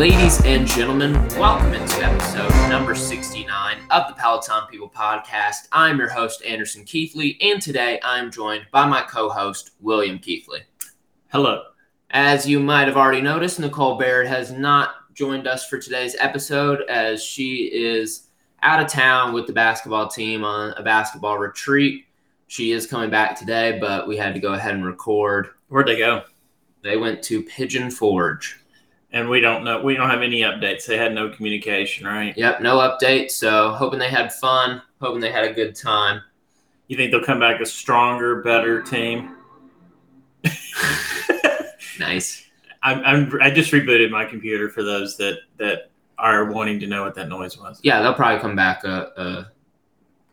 Ladies and gentlemen, welcome into episode number 69 of the Peloton People podcast. I'm your host, Anderson Keithley, and today I'm joined by my co host, William Keithley. Hello. As you might have already noticed, Nicole Baird has not joined us for today's episode as she is out of town with the basketball team on a basketball retreat. She is coming back today, but we had to go ahead and record. Where'd they go? They went to Pigeon Forge. And we don't know. We don't have any updates. They had no communication, right? Yep, no update. So hoping they had fun, hoping they had a good time. You think they'll come back a stronger, better team? Nice. I'm, I'm, I just rebooted my computer for those that that are wanting to know what that noise was. Yeah, they'll probably come back a, a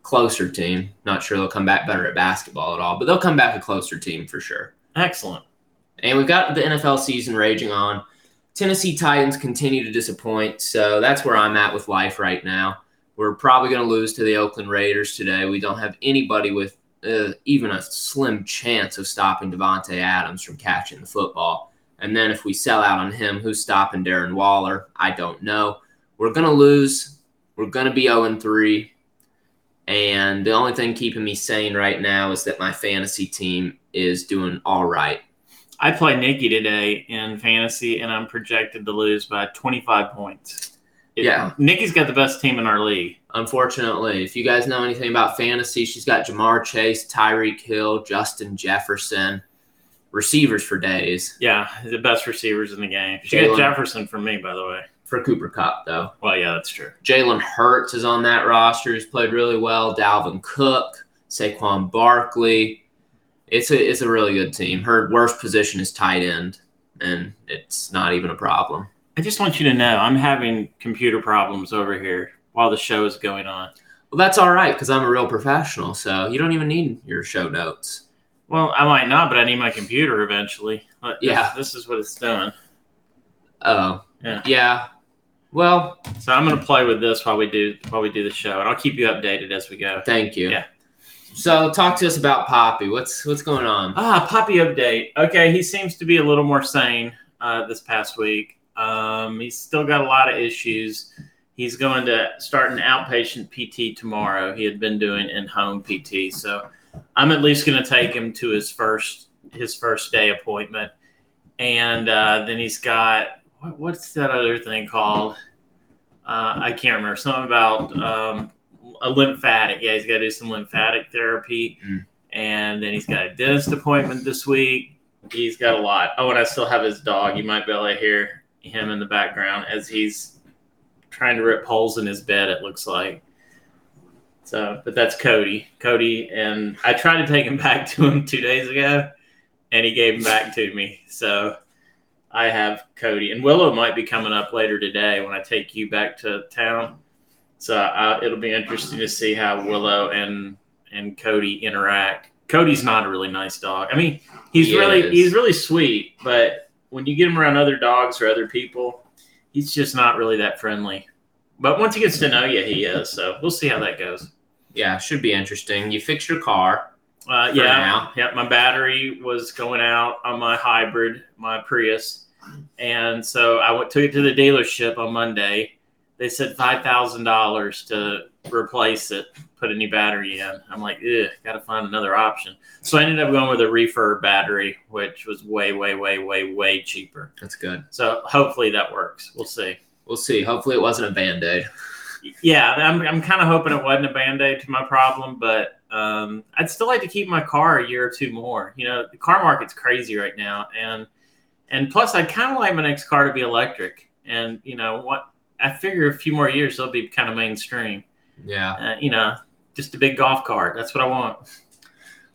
closer team. Not sure they'll come back better at basketball at all, but they'll come back a closer team for sure. Excellent. And we've got the NFL season raging on. Tennessee Titans continue to disappoint, so that's where I'm at with life right now. We're probably going to lose to the Oakland Raiders today. We don't have anybody with uh, even a slim chance of stopping Davante Adams from catching the football. And then if we sell out on him, who's stopping Darren Waller? I don't know. We're going to lose. We're going to be 0 3. And the only thing keeping me sane right now is that my fantasy team is doing all right. I play Nikki today in fantasy, and I'm projected to lose by 25 points. It- Yeah. Nikki's got the best team in our league. Unfortunately, if you guys know anything about fantasy, she's got Ja'Marr Chase, Tyreek Hill, Justin Jefferson, receivers for days. Yeah, the best receivers in the game. She got Jefferson from me, by the way. For Cooper Kupp, though. Well, yeah, that's true. Jalen Hurts is on that roster. He's played really well. Dalvin Cook, Saquon Barkley. It's a it's a really good team. Her worst position is tight end, and it's not even a problem. I just want you to know I'm having computer problems over here while the show is going on. Well, that's all right because I'm a real professional, so you don't even need your show notes. Well, I might not, but I need my computer eventually. This- Yeah. this, is what it's doing. Oh, Yeah. yeah. Well, So I'm gonna play with this while we do while we do the show, and I'll keep you updated as we go. thank you. Yeah. So, talk to us about Poppy. What's what's going on? Ah, Poppy update. Okay, he seems to be a little more sane uh, this past week. Um, he's still got a lot of issues. He's going to start an outpatient PT tomorrow. He had been doing in-home PT, so I'm at least going to take him to his first his first day appointment, and uh, then he's got what, what's that other thing called? Uh, I can't remember. Something about um, a lymphatic. Yeah, he's got to do some lymphatic therapy, Mm. and then he's got a dentist appointment this week. He's got a lot. Oh, and I still have his dog. You might be able to hear him in the background as he's trying to rip holes in his bed. It looks like. So, but that's Cody. Cody, and I tried to take him back to him two days ago, and he gave him back to me. So, I have Cody, and Willow might be coming up later today when I take you back to town. So uh, it'll be interesting to see how Willow and and Cody interact. Cody's not a really nice dog. I mean, he's He really is. he's really sweet, but when you get him around other dogs or other people, he's just not really that friendly. But once he gets to know you, he is. So we'll see how that goes. Yeah, should be interesting. You fixed your car. Uh, yeah, now. yeah. My battery was going out on my hybrid, my Prius, and so I went took it to the dealership on Monday. They said five thousand dollars to replace it, put a new battery in. I'm like, ugh, got to find another option. So I ended up going with a refurb battery, which was way, way, way, way, way cheaper. That's good. So hopefully that works. We'll see. We'll see. Hopefully, it wasn't a band aid. Yeah, I'm, I'm kind of hoping it wasn't a band aid to my problem, but um, I'd still like to keep my car a year or two more. You know, the car market's crazy right now, and and plus, I'd kind of like my next car to be electric. And you know what? I figure a few more years they'll be kind of mainstream. Yeah. Uh, you know, just a big golf cart. That's what I want.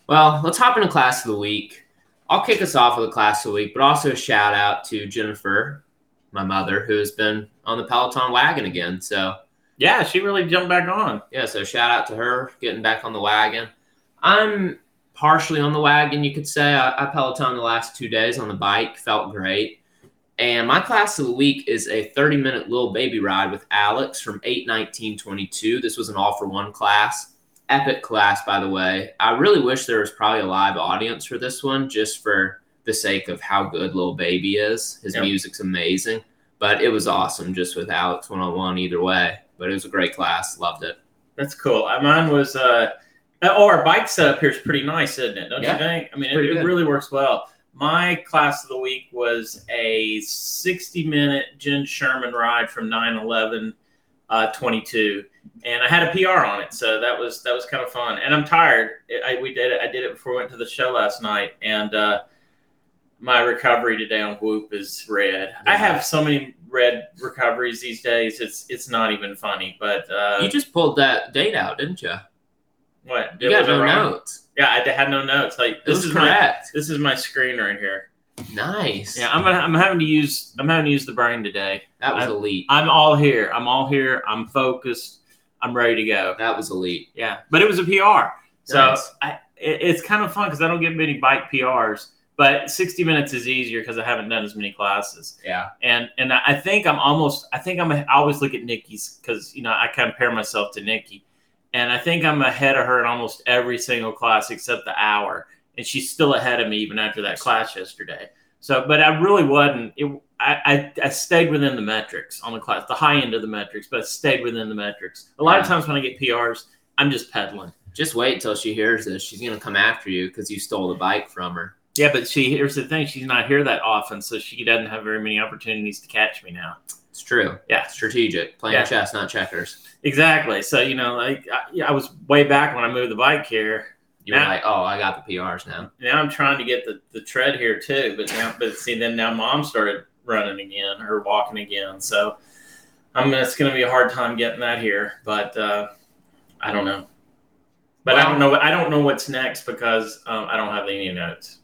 Well, let's hop into class of the week. I'll kick us off with a class of the week, but also a shout out to Jennifer, my mother, who has been on the Peloton wagon again. So, Yeah, she really jumped back on. yeah, so shout out to her getting back on the wagon. I'm partially on the wagon, you could say. I, I Peloton the last two days on the bike, felt great. And my class of the week is a 30 minute little baby ride with Alex from 81922. This was an all for one class. Epic class, by the way. I really wish there was probably a live audience for this one just for the sake of how good little baby is. His Yep. music's amazing. but it was awesome just with Alex one on one either way. But it was a great class. Loved it. That's cool. Uh, Mine was, uh, oh, our bike setup here is pretty nice, isn't it? Don't Yeah. you think? I mean, it, it really works well. My class of the week was a 60 minute Jenn Sherman ride from 9 11 uh, 22. And I had a PR on it. So that was that was kind of fun. And I'm tired. I, we did it. I did it before we went to the show last night. And uh, my recovery today on Whoop is red. I have so many red recoveries these days. It's it's not even funny. But uh, you just pulled that date out, didn't you? What? You got no wrong? notes. Yeah, I had no notes. Like this is my correct. this is my screen right here. Nice. Yeah, I'm gonna, I'm having to use I'm having to use the brain today. that was I- elite. I'm all here. I'm all here. I'm focused. I'm ready to go. that was elite. Yeah, but it was a PR, so Nice. I, it, it's kind of fun because I don't get many bike PRs. But 60 minutes is easier because I haven't done as many classes, Yeah. and and I think I'm almost I think I'm I always look at Nikki's because you know I compare myself to Nikki, and I think I'm ahead of her in almost every single class except the hour, and she's still ahead of me even after that class yesterday. So, but I really wasn't. It, I, I I stayed within the metrics on the class, the high end of the metrics, but I stayed within the metrics. A lot of times when I get PRs, I'm just pedaling. Just wait until she hears this. She's gonna come after you because you stole the bike from her. Yeah, but she here's the thing: she's not here that often, so she doesn't have very many opportunities to catch me now. It's true. Yeah. Strategic. Playing Yeah. chess, not checkers. Exactly. So you know, like I, I was way back when I moved the bike here. You were like, oh, I got the PRs now. Now I'm trying to get the, the tread here too, but now, but see, then now mom started running again or walking again, so I'm it's going to be a hard time getting that here, but uh, I don't know. But I don't know. I don't know what's next because um, I don't have any notes.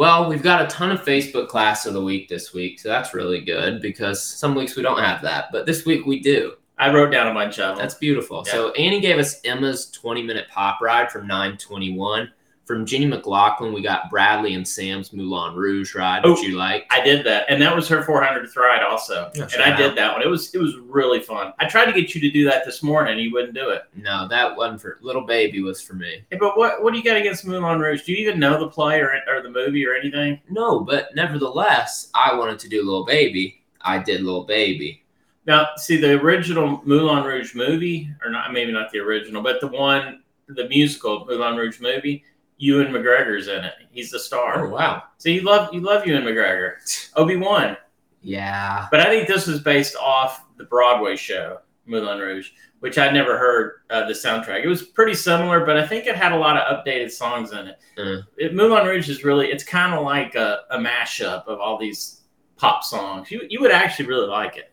Well, we've got a ton of Facebook class of the week this week, so that's really good because some weeks we don't have that, but this week we do. I wrote down a bunch of them. That's beautiful. So Annie gave us Emma's 20 minute pop ride from 921. From Jenny McLaughlin, we got Bradley and Sam's Moulin Rouge ride, which Oh, you like. I did that, and that was her 400th ride also, and I out. did that one. It was it was really fun. I tried to get you to do that this morning, you wouldn't do it. No, that one for little baby was for me. Hey, but what what do you got against Moulin Rouge? Do you even know the play or or the movie or anything? No, but nevertheless, I wanted to do Little Baby. I did Little Baby. Now, see the original Moulin Rouge movie, or not maybe not the original, but the one the musical Moulin Rouge movie. Ewan McGregor's in it. He's the star. Oh wow. So you love you love Ewan McGregor. Obi Wan. Yeah. But I think this was based off the Broadway show Moulin Rouge, which I'd never heard uh, the soundtrack. It was pretty similar, but I think it had a lot of updated songs in it. Uh. it Moulin Rouge is really it's kind of like a, a mashup of all these pop songs. You you would actually really like it.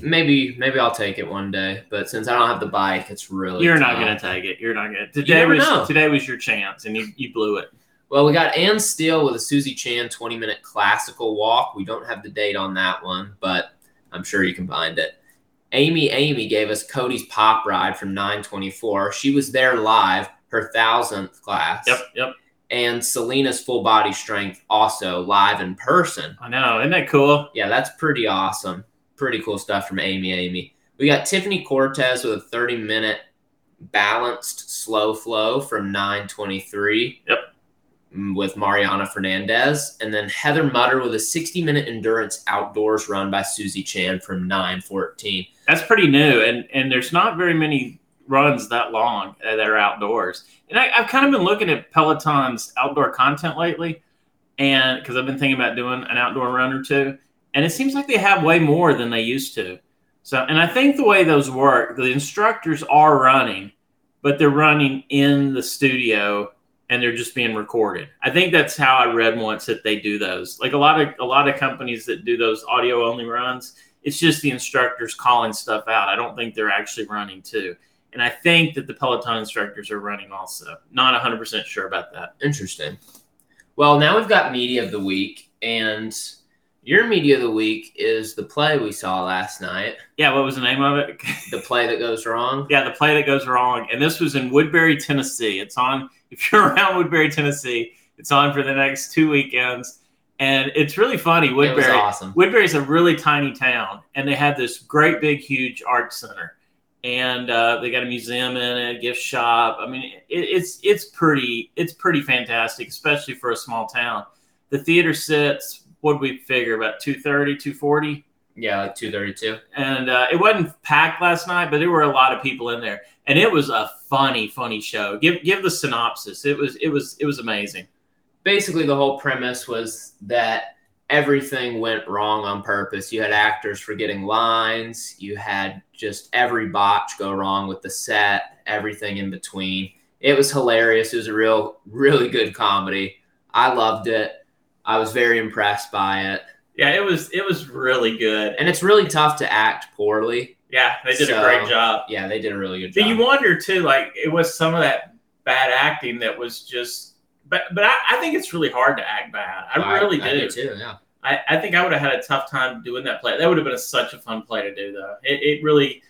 Maybe maybe I'll take it one day, but since I don't have the bike, it's really You're not tough. gonna take it. You're not gonna. Today was know. today was your chance, and you, you blew it. Well, we got Ann Steele with a Susie Chan 20 minute classical walk. We don't have the date on that one, but I'm sure you can find it. Amy Amy gave us Cody's pop ride from 924. She was there live, her thousandth class. Yep, yep. And Selena's full body strength also live in person. I know. Isn't that cool? Yeah, that's pretty awesome. Pretty cool stuff from Amy Amy. We got Tiffany Cortez with a 30 minute balanced slow flow from 923. Yep. mm, With Mariana Fernandez. And then Heather Mutter with a 60 minute endurance outdoors run by Susie Chan from 914. That's pretty new, and and there's not very many runs that long uh, that are outdoors. And I, I've kind of been looking at Peloton's outdoor content lately, and because I've been thinking about doing an outdoor run or two, and it seems like they have way more than they used to. So, and I think the way those work, the instructors are running, but they're running in the studio and they're just being recorded. I think that's how I read once that they do those. Like a lot of a lot of companies that do those audio only runs, it's just the instructors calling stuff out. I don't think they're actually running too. And I think that the Peloton instructors are running also. Not 100% sure about that. Interesting. Well, now we've got media of the week, and your media of the week is the play we saw last night, Yeah, what was the name of it? the play that goes wrong. yeah, the play that goes wrong. And this was in Woodbury, Tennessee. It's on, if you're around Woodbury, Tennessee, it's on for the next two weekends. And it's really funny. It Woodbury, awesome. Woodbury's a really tiny town, and they have this great big huge art center, and uh, they got a museum in it, gift shop. I mean, it, it's it's pretty it's pretty fantastic, especially for a small town. The theater sits what we figure about 230 240 Yeah, like two thirty-two. and uh, it wasn't packed last night, but there were a lot of people in there, and it was a funny, funny show. Give give the synopsis. It was it was it was amazing. Basically, the whole premise was that everything went wrong on purpose. You had actors forgetting lines. You had just every botch go wrong with the set. Everything in between. It was hilarious. It was a real, really good comedy. I loved it. I was very impressed by it. Yeah, it was it was really good. And it's really tough to act poorly. Yeah, they did a great job. Yeah, they did a really good But job. you wonder too, like it was some of that bad acting that was just. But but I, I think it's really hard to act bad. I really I do. too. Yeah. I, I think I would have had a tough time doing that play. That would have been a, such a fun play to do, though. It, it really,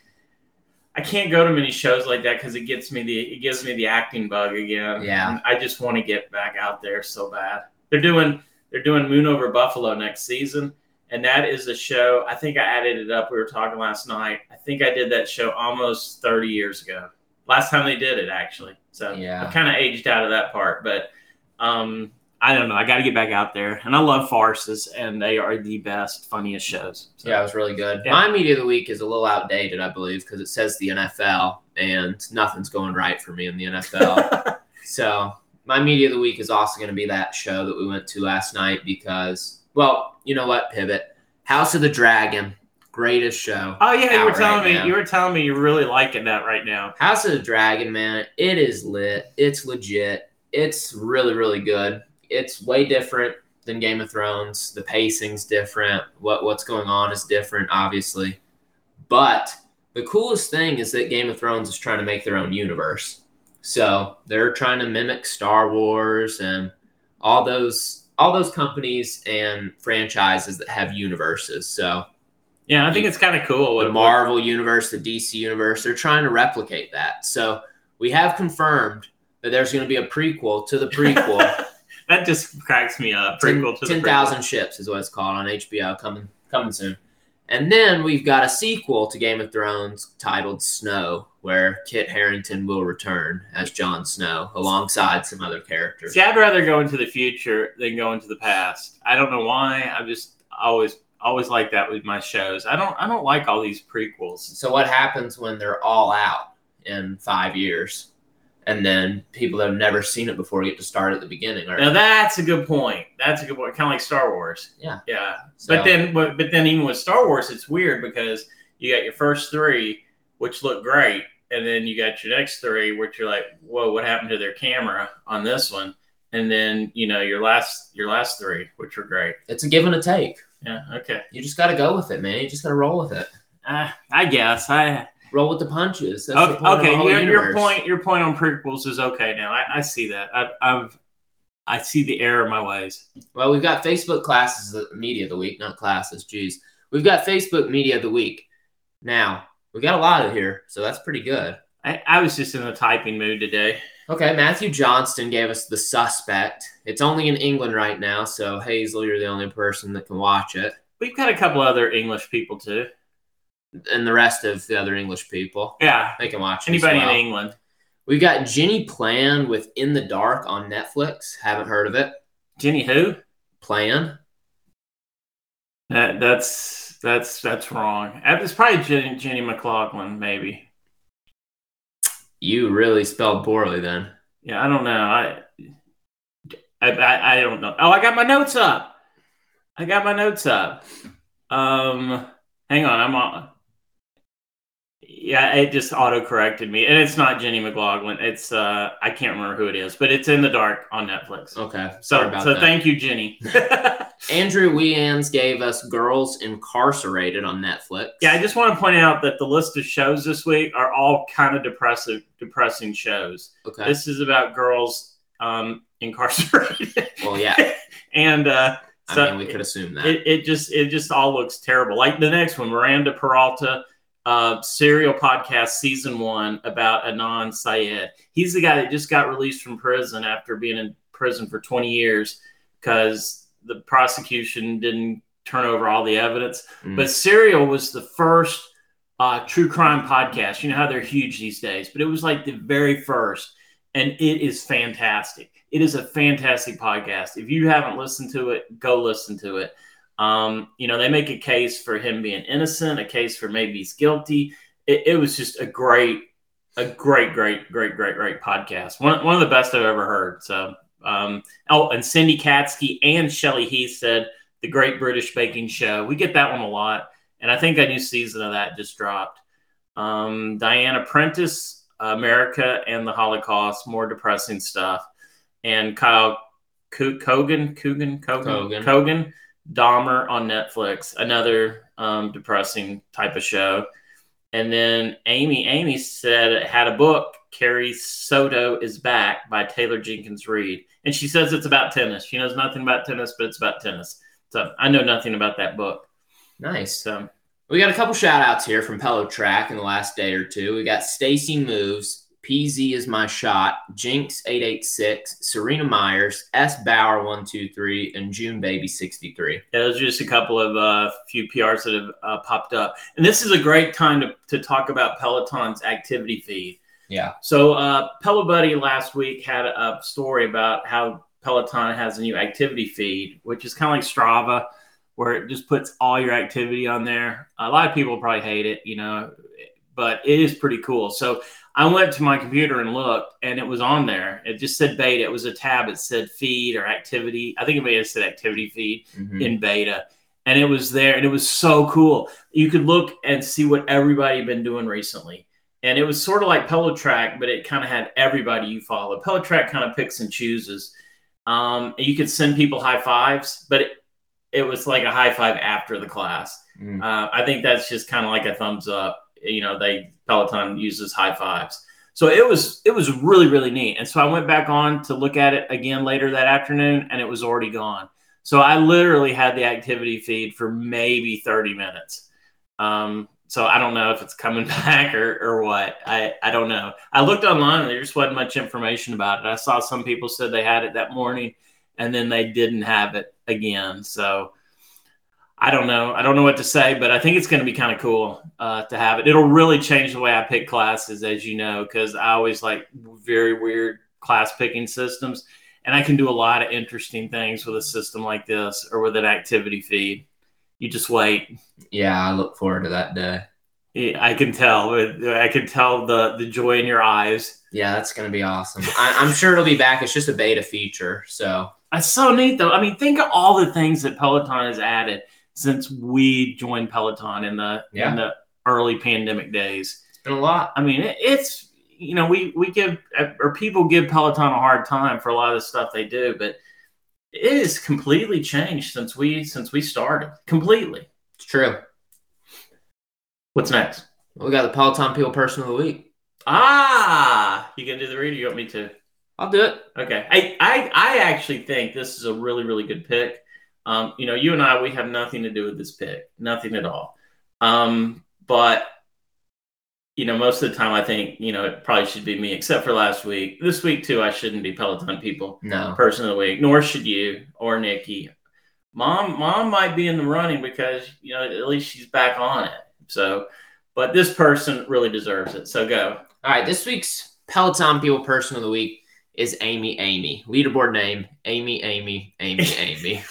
I can't go to many shows like that because it gets me the it gives me the acting bug again. Yeah. And I just want to get back out there so bad. They're doing they're doing Moon Over Buffalo next season, and that is a show. I think I added it up. We were talking last night. I think I did that show almost thirty years ago. Last time they did it, actually. So Yeah. I kind of aged out of that part, but um, I don't know. I got to get back out there, and I love farces, and they are the best, funniest shows. So, Yeah, it was really good. Yeah. My media of the week is a little outdated, I believe, because it says the NFL, and nothing's going right for me in the NFL. so my media of the week is also going to be that show that we went to last night because, well, you know what? Pivot. House of the Dragon, greatest show. Oh yeah, you were telling right me now. you were telling me you're really liking that right now. House of the Dragon, man, it is lit. It's legit. It's really, really good. It's way different than Game of Thrones. The pacing's different. What what's going on is different, obviously. But the coolest thing is that Game of Thrones is trying to make their own universe. So they're trying to mimic Star Wars and all those all those companies and franchises that have universes. So Yeah, I think it's kind of cool. the Marvel universe, the DC universe, they're trying to replicate that. So we have confirmed that there's going to be a prequel to the prequel. that just cracks me up. Prequel to Ten prequel. thousand ships is what it's called on HBO coming coming soon. And then we've got a sequel to Game of Thrones titled Snow, where Kit Harington will return as Jon Snow alongside some other characters. See, I'd rather go into the future than go into the past. I don't know why. I just always always like that with my shows. I don't I don't like all these prequels. So what happens when they're all out in five years, and then people that have never seen it before get to start at the beginning? Or, Now that's a good point. That's a good point. Kind of like Star Wars. Yeah. Yeah. so- But then, but, but then, even with Star Wars, it's weird because you got your first three, which look great, and then you got your next three, which you're like, "Whoa, what happened to their camera on this one?" And then you know your last your last three, which were great. it's a give and a take. Yeah. Okay. You just got to go with it, man. You just got to roll with it. Uh, I guess I. Roll with the punches. That's Okay, the okay the your, your point your point on prequels is okay now. I, I see that. I, I've I see the error of my ways. Well, we've got Facebook classes of media of the week, not classes. Jeez, we've got Facebook media of the week. Now we got a lot of here, so that's pretty good. I, I was just in a typing mood today. Okay, Matthew Johnston gave us the suspect. It's only in England right now, so Hazel, you're the only person that can watch it, We've got a couple other English people too. And the rest of the other English people Yeah. they can watch. Anybody well. in England? We've got Jenny Plan with In the Dark on Netflix. Haven't heard of it. Jenny who? Plan. That, that's that's that's wrong. Uh, It's probably Jenny, Jenny McLaughlin, maybe. You really spelled poorly then. Yeah, I don't know. I, I I I don't know. Oh, I got my notes up. I got my notes up. Um, hang on, I'm on. Yeah, it just auto corrected me, and it's not Jenny McLaughlin. It's uh, I can't remember who it is, but it's in the dark on Netflix. Okay, so about so that. thank you, Jenny. Andrew Weans gave us Girls Incarcerated on Netflix. Yeah, I just want to point out that the list of shows this week are all kind of depressive, depressing shows. Okay. This is about girls um, incarcerated, well, yeah. and uh, I so mean, we could assume that. it, it just it just all looks terrible. Like the next one, Miranda Peralta, uh, serial podcast season one about Adnan Syed. He's the guy that just got released from prison after being in prison for 20 years because the prosecution didn't turn over all the evidence. Mm. But Serial was the first uh, true crime podcast. You know how they're huge these days, but it was like the very first, and it is fantastic. It is a fantastic podcast. If you haven't listened to it, go listen to it. Um, you know, they make a case for him being innocent, a case for maybe he's guilty. It, it was just a great, a great, great, great, great, great podcast. One, one of the best I've ever heard. So, um, oh, and Cindy Katsky and Shelly Heath said the Great British Baking Show. We get that one a lot, and I think a new season of that just dropped. Um, Diana Prentice, America and the Holocaust, more depressing stuff, and Kyle Kogan, Kogan, Kogan, Kogan. Kogan, Dahmer on Netflix, another um, depressing type of show. And then Amy, Amy said it had a book, Carrie Soto is Back by Taylor Jenkins Reid. And she says it's about tennis. She knows nothing about tennis, but it's about tennis. So I know nothing about that book. Nice. So We got a couple shout outs here from Pello Track in the last day or two. We got Stacy Moves, PZ is my shot, Jinx eight eight six, Serena Myers, S Bauer one two three, and June Baby sixty three. Yeah, those are just a couple of uh, few PRs that have uh, popped up. And this is a great time to, to talk about Peloton's activity feed. Yeah. So, uh, Pello Buddy last week had a story about how Peloton has a new activity feed, which is kind of like Strava, where it just puts all your activity on there. A lot of people probably hate it, you know, but it is pretty cool. So, I went to my computer and looked, and it was on there. It just said beta. It was a tab. It said feed or activity. I think it may have said activity feed Mhm. in beta and it was there and it was so cool you could look and see what everybody had been doing recently and it was sort of like Pello Track, but it kind of had everybody you follow. Pello Track kind of picks and chooses. Um, and you could send people high fives, but it, it was like a high five after the class. Mm. Uh, I think that's just kind of like a thumbs up. You know, they Peloton uses high fives. So it was it was really really neat. And so I went back on to look at it again later that afternoon, and it was already gone. So I literally had the activity feed for maybe 30 minutes. Um, so I don't know if it's coming back or, or what. I, I don't know. I looked online and there just wasn't much information about it. I saw some people said they had it that morning and then they didn't have it again. So I don't know. I don't know what to say, but I think it's going to be kind of cool uh, to have it. It'll really change the way I pick classes, as you know, because I always like very weird class picking systems. And I can do a lot of interesting things with a system like this or with an activity feed. You just wait. Yeah, I look forward to that day. Yeah, I can tell. I can tell the the joy in your eyes. Yeah, that's gonna be awesome. I, I'm sure it'll be back. It's just a beta feature, so That's so neat, though. I mean, think of all the things that Peloton has added since we joined Peloton in the Yeah. in the early pandemic days. it's been a lot. I mean, it, it's you know we we give or people give Peloton a hard time for a lot of the stuff they do, but it has completely changed since we since we started. Completely. It's true. What's next? We got the Peloton People Person of the Week. Ah, you gonna do the read? Or you want me to? I'll do it. Okay. I, I I actually think this is a really, really good pick. Um, you know, you and I, we have nothing to do with this pick. Nothing at all. Um, but you know, most of the time I think, you know, it probably should be me, except for last week. This week too, I shouldn't be Peloton people No. person of the week, nor should you or Nikki. Mom, mom might be in the running because you know at least she's back on it. So, but this person really deserves it. So go. All right, this week's Peloton People Person of the Week is Amy Amy. Leaderboard name Amy Amy Amy Amy.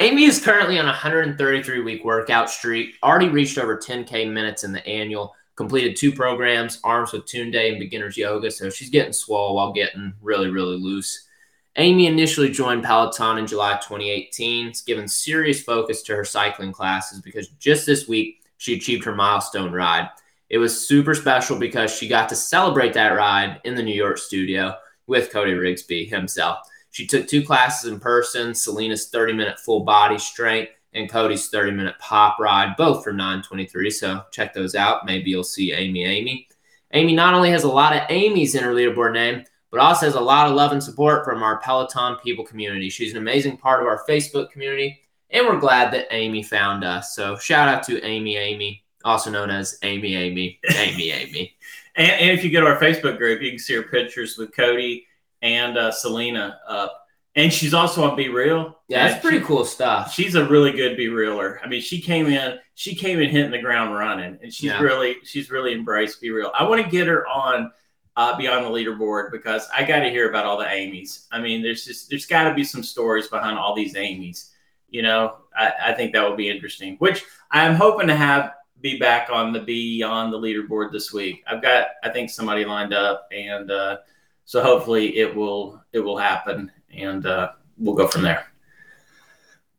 Amy is currently on a 133 week workout streak, already reached over 10K minutes in the annual, completed two programs, arms with Tunde and beginner's yoga. So she's getting swole while getting really, really loose. Amy initially joined Peloton in July 2018. It's given serious focus to her cycling classes because just this week she achieved her milestone ride. It was super special because she got to celebrate that ride in the New York studio with Cody Rigsby himself. She took two classes in person Selena's 30 minute full body strength and Cody's 30 minute pop ride, both for 923. So check those out. Maybe you'll see Amy Amy. Amy not only has a lot of Amy's in her leaderboard name, but also has a lot of love and support from our Peloton people community. She's an amazing part of our Facebook community, and we're glad that Amy found us. So shout out to Amy Amy, also known as Amy Amy, Amy Amy. And, and if you go to our Facebook group, you can see her pictures with Cody and uh, Selena up. And she's also on Be Real. Yeah, that's pretty she- cool stuff. She's a really good Be Realer. I mean, she came in, she came in hitting the ground running, and she's Yeah. really, she's really embraced Be Real. I want to get her on uh, Beyond the Leaderboard because I got to hear about all the Amy's. I mean, there's just, there's got to be some stories behind all these Amy's. You know, I, I think that would be interesting. Which I'm hoping to have be back on the beyond the leaderboard this week. I've got I think somebody lined up, and uh, so hopefully it will it will happen, and uh, we'll go from there.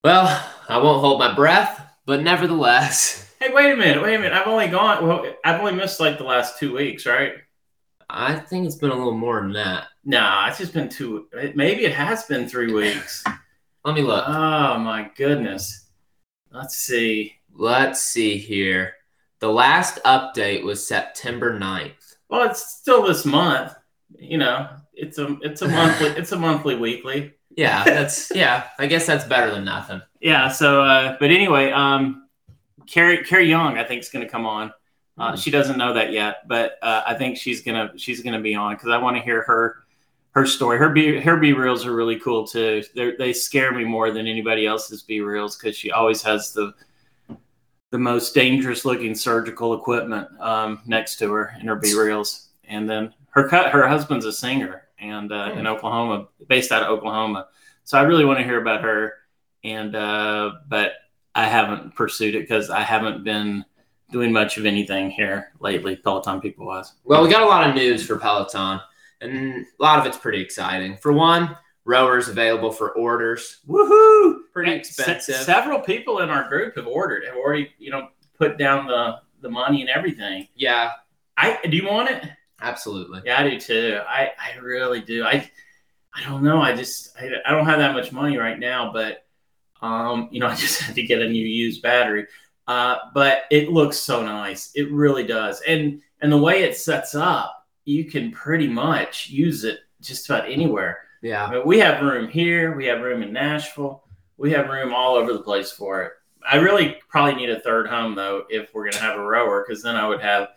Well, I won't hold my breath, but nevertheless. Hey, wait a minute, wait a minute. I've only gone. Well, I've only missed like the last two weeks, right? I think it's been a little more than that. Nah, it's just been two. Maybe it has been three weeks. Let me look. Oh my goodness. Let's see. Let's see here. The last update was September 9th. Well, it's still this month. You know, it's a it's a monthly it's a monthly weekly. Yeah, that's yeah. I guess that's better than nothing. Yeah. So, uh, but anyway, um, Carrie Carrie Young, I think is going to come on. Uh, Mhm. She doesn't know that yet, but uh, I think she's gonna she's gonna be on because I want to hear her her story. Her b her b reels are really cool too. They're, they scare me more than anybody else's b reels because she always has the the most dangerous looking surgical equipment um, next to her in her b reels, and then her cut her husband's a singer and uh, in Oklahoma, based out of Oklahoma. So I really want to hear about her, and uh, but I haven't pursued it because I haven't been doing much of anything here lately, Peloton people wise. Well, we got a lot of news for Peloton, and a lot of it's pretty exciting. For one, rowers available for orders. Woohoo! Pretty Se- expensive. several people in our group have ordered, have already, you know, put down the the money and everything. Yeah, I do you want it? Absolutely. Yeah, I do too. I I really do. I I don't know. I just I, I don't have that much money right now, but um, you know, I just had to get a new used battery. Uh, but it looks so nice. It really does. And and the way it sets up, you can pretty much use it just about anywhere. I Yeah, mean, we have room here. We have room in Nashville. We have room all over the place for it. I really probably need a third home though if we're gonna have a rower, because then I would have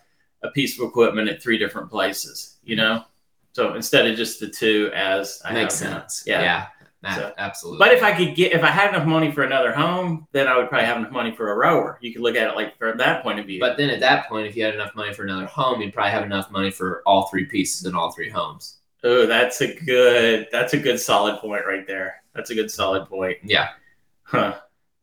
a piece of equipment at three different places. You know, so instead of just the two, as I makes now. sense. Yeah. Yeah, a- So- absolutely. But if I could get, if I had enough money for another home, then I would probably have enough money for a rower. You could look at it like from that point of view. But then at that point, if you had enough money for another home, you'd probably have enough money for all three pieces in all three homes. oh, that's a good, that's a good solid point right there. That's a good solid point. Yeah. Huh.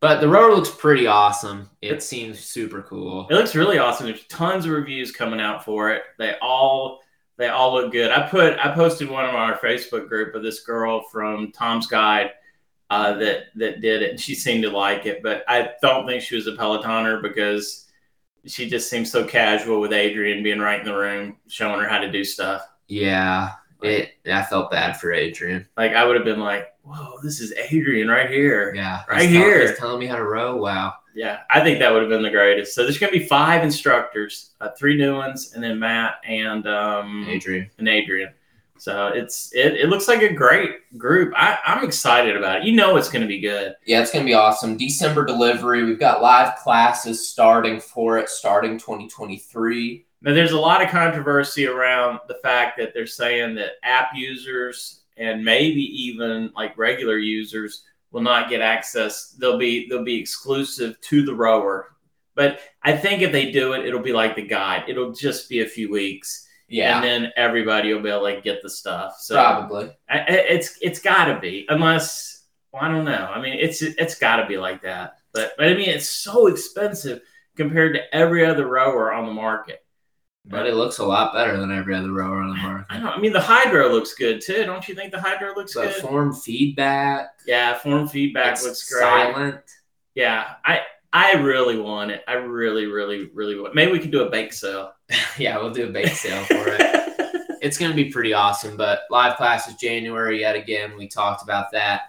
But the rower looks pretty awesome. It seems super cool. It looks really awesome. There's tons of reviews coming out for it. They all they all look good. I put I posted one on our Facebook group of this girl from Tom's Guide uh, that that did it, and she seemed to like it. But I don't think she was a Pelotoner because she just seems so casual with Adrian being right in the room, showing her how to do stuff. Yeah, it. I felt bad for Adrian. Like I would have been like, "Whoa, this is Adrian right here." Yeah, Right he's tell- here. he's telling me how to row. Wow. Yeah, I think that would have been the greatest. So there's going to be five instructors, uh, three new ones, and then Matt and um, Adrian. and Adrian. So it's it, it looks like a great group. I, I'm excited about it. You know it's going to be good. Yeah, it's gonna be awesome. December delivery. We've got live classes starting for it, starting 2023. Now there's a lot of controversy around the fact that they're saying that app users and maybe even like regular users will not get access. They'll be they'll be exclusive to the rower. But I think if they do it, it'll be like the guide. It'll just be a few weeks, Yeah, and then everybody will be able to get the stuff. So probably. I- it's it's got to be unless well, I don't know. I mean, it's it's got to be like that. But, but I mean, it's so expensive compared to every other rower on the market. But it looks a lot better than every other rower on the I market. don't. I mean, the Hydrow looks good too. Don't you think the Hydrow looks But good? form feedback. yeah, form feedback it's looks great. silent. Yeah, I I really want it. I really, really, really want. Maybe we could do a bake sale yeah, we'll do a bake sale for it. It's going to be pretty awesome. But live classes January yet again. We talked about that.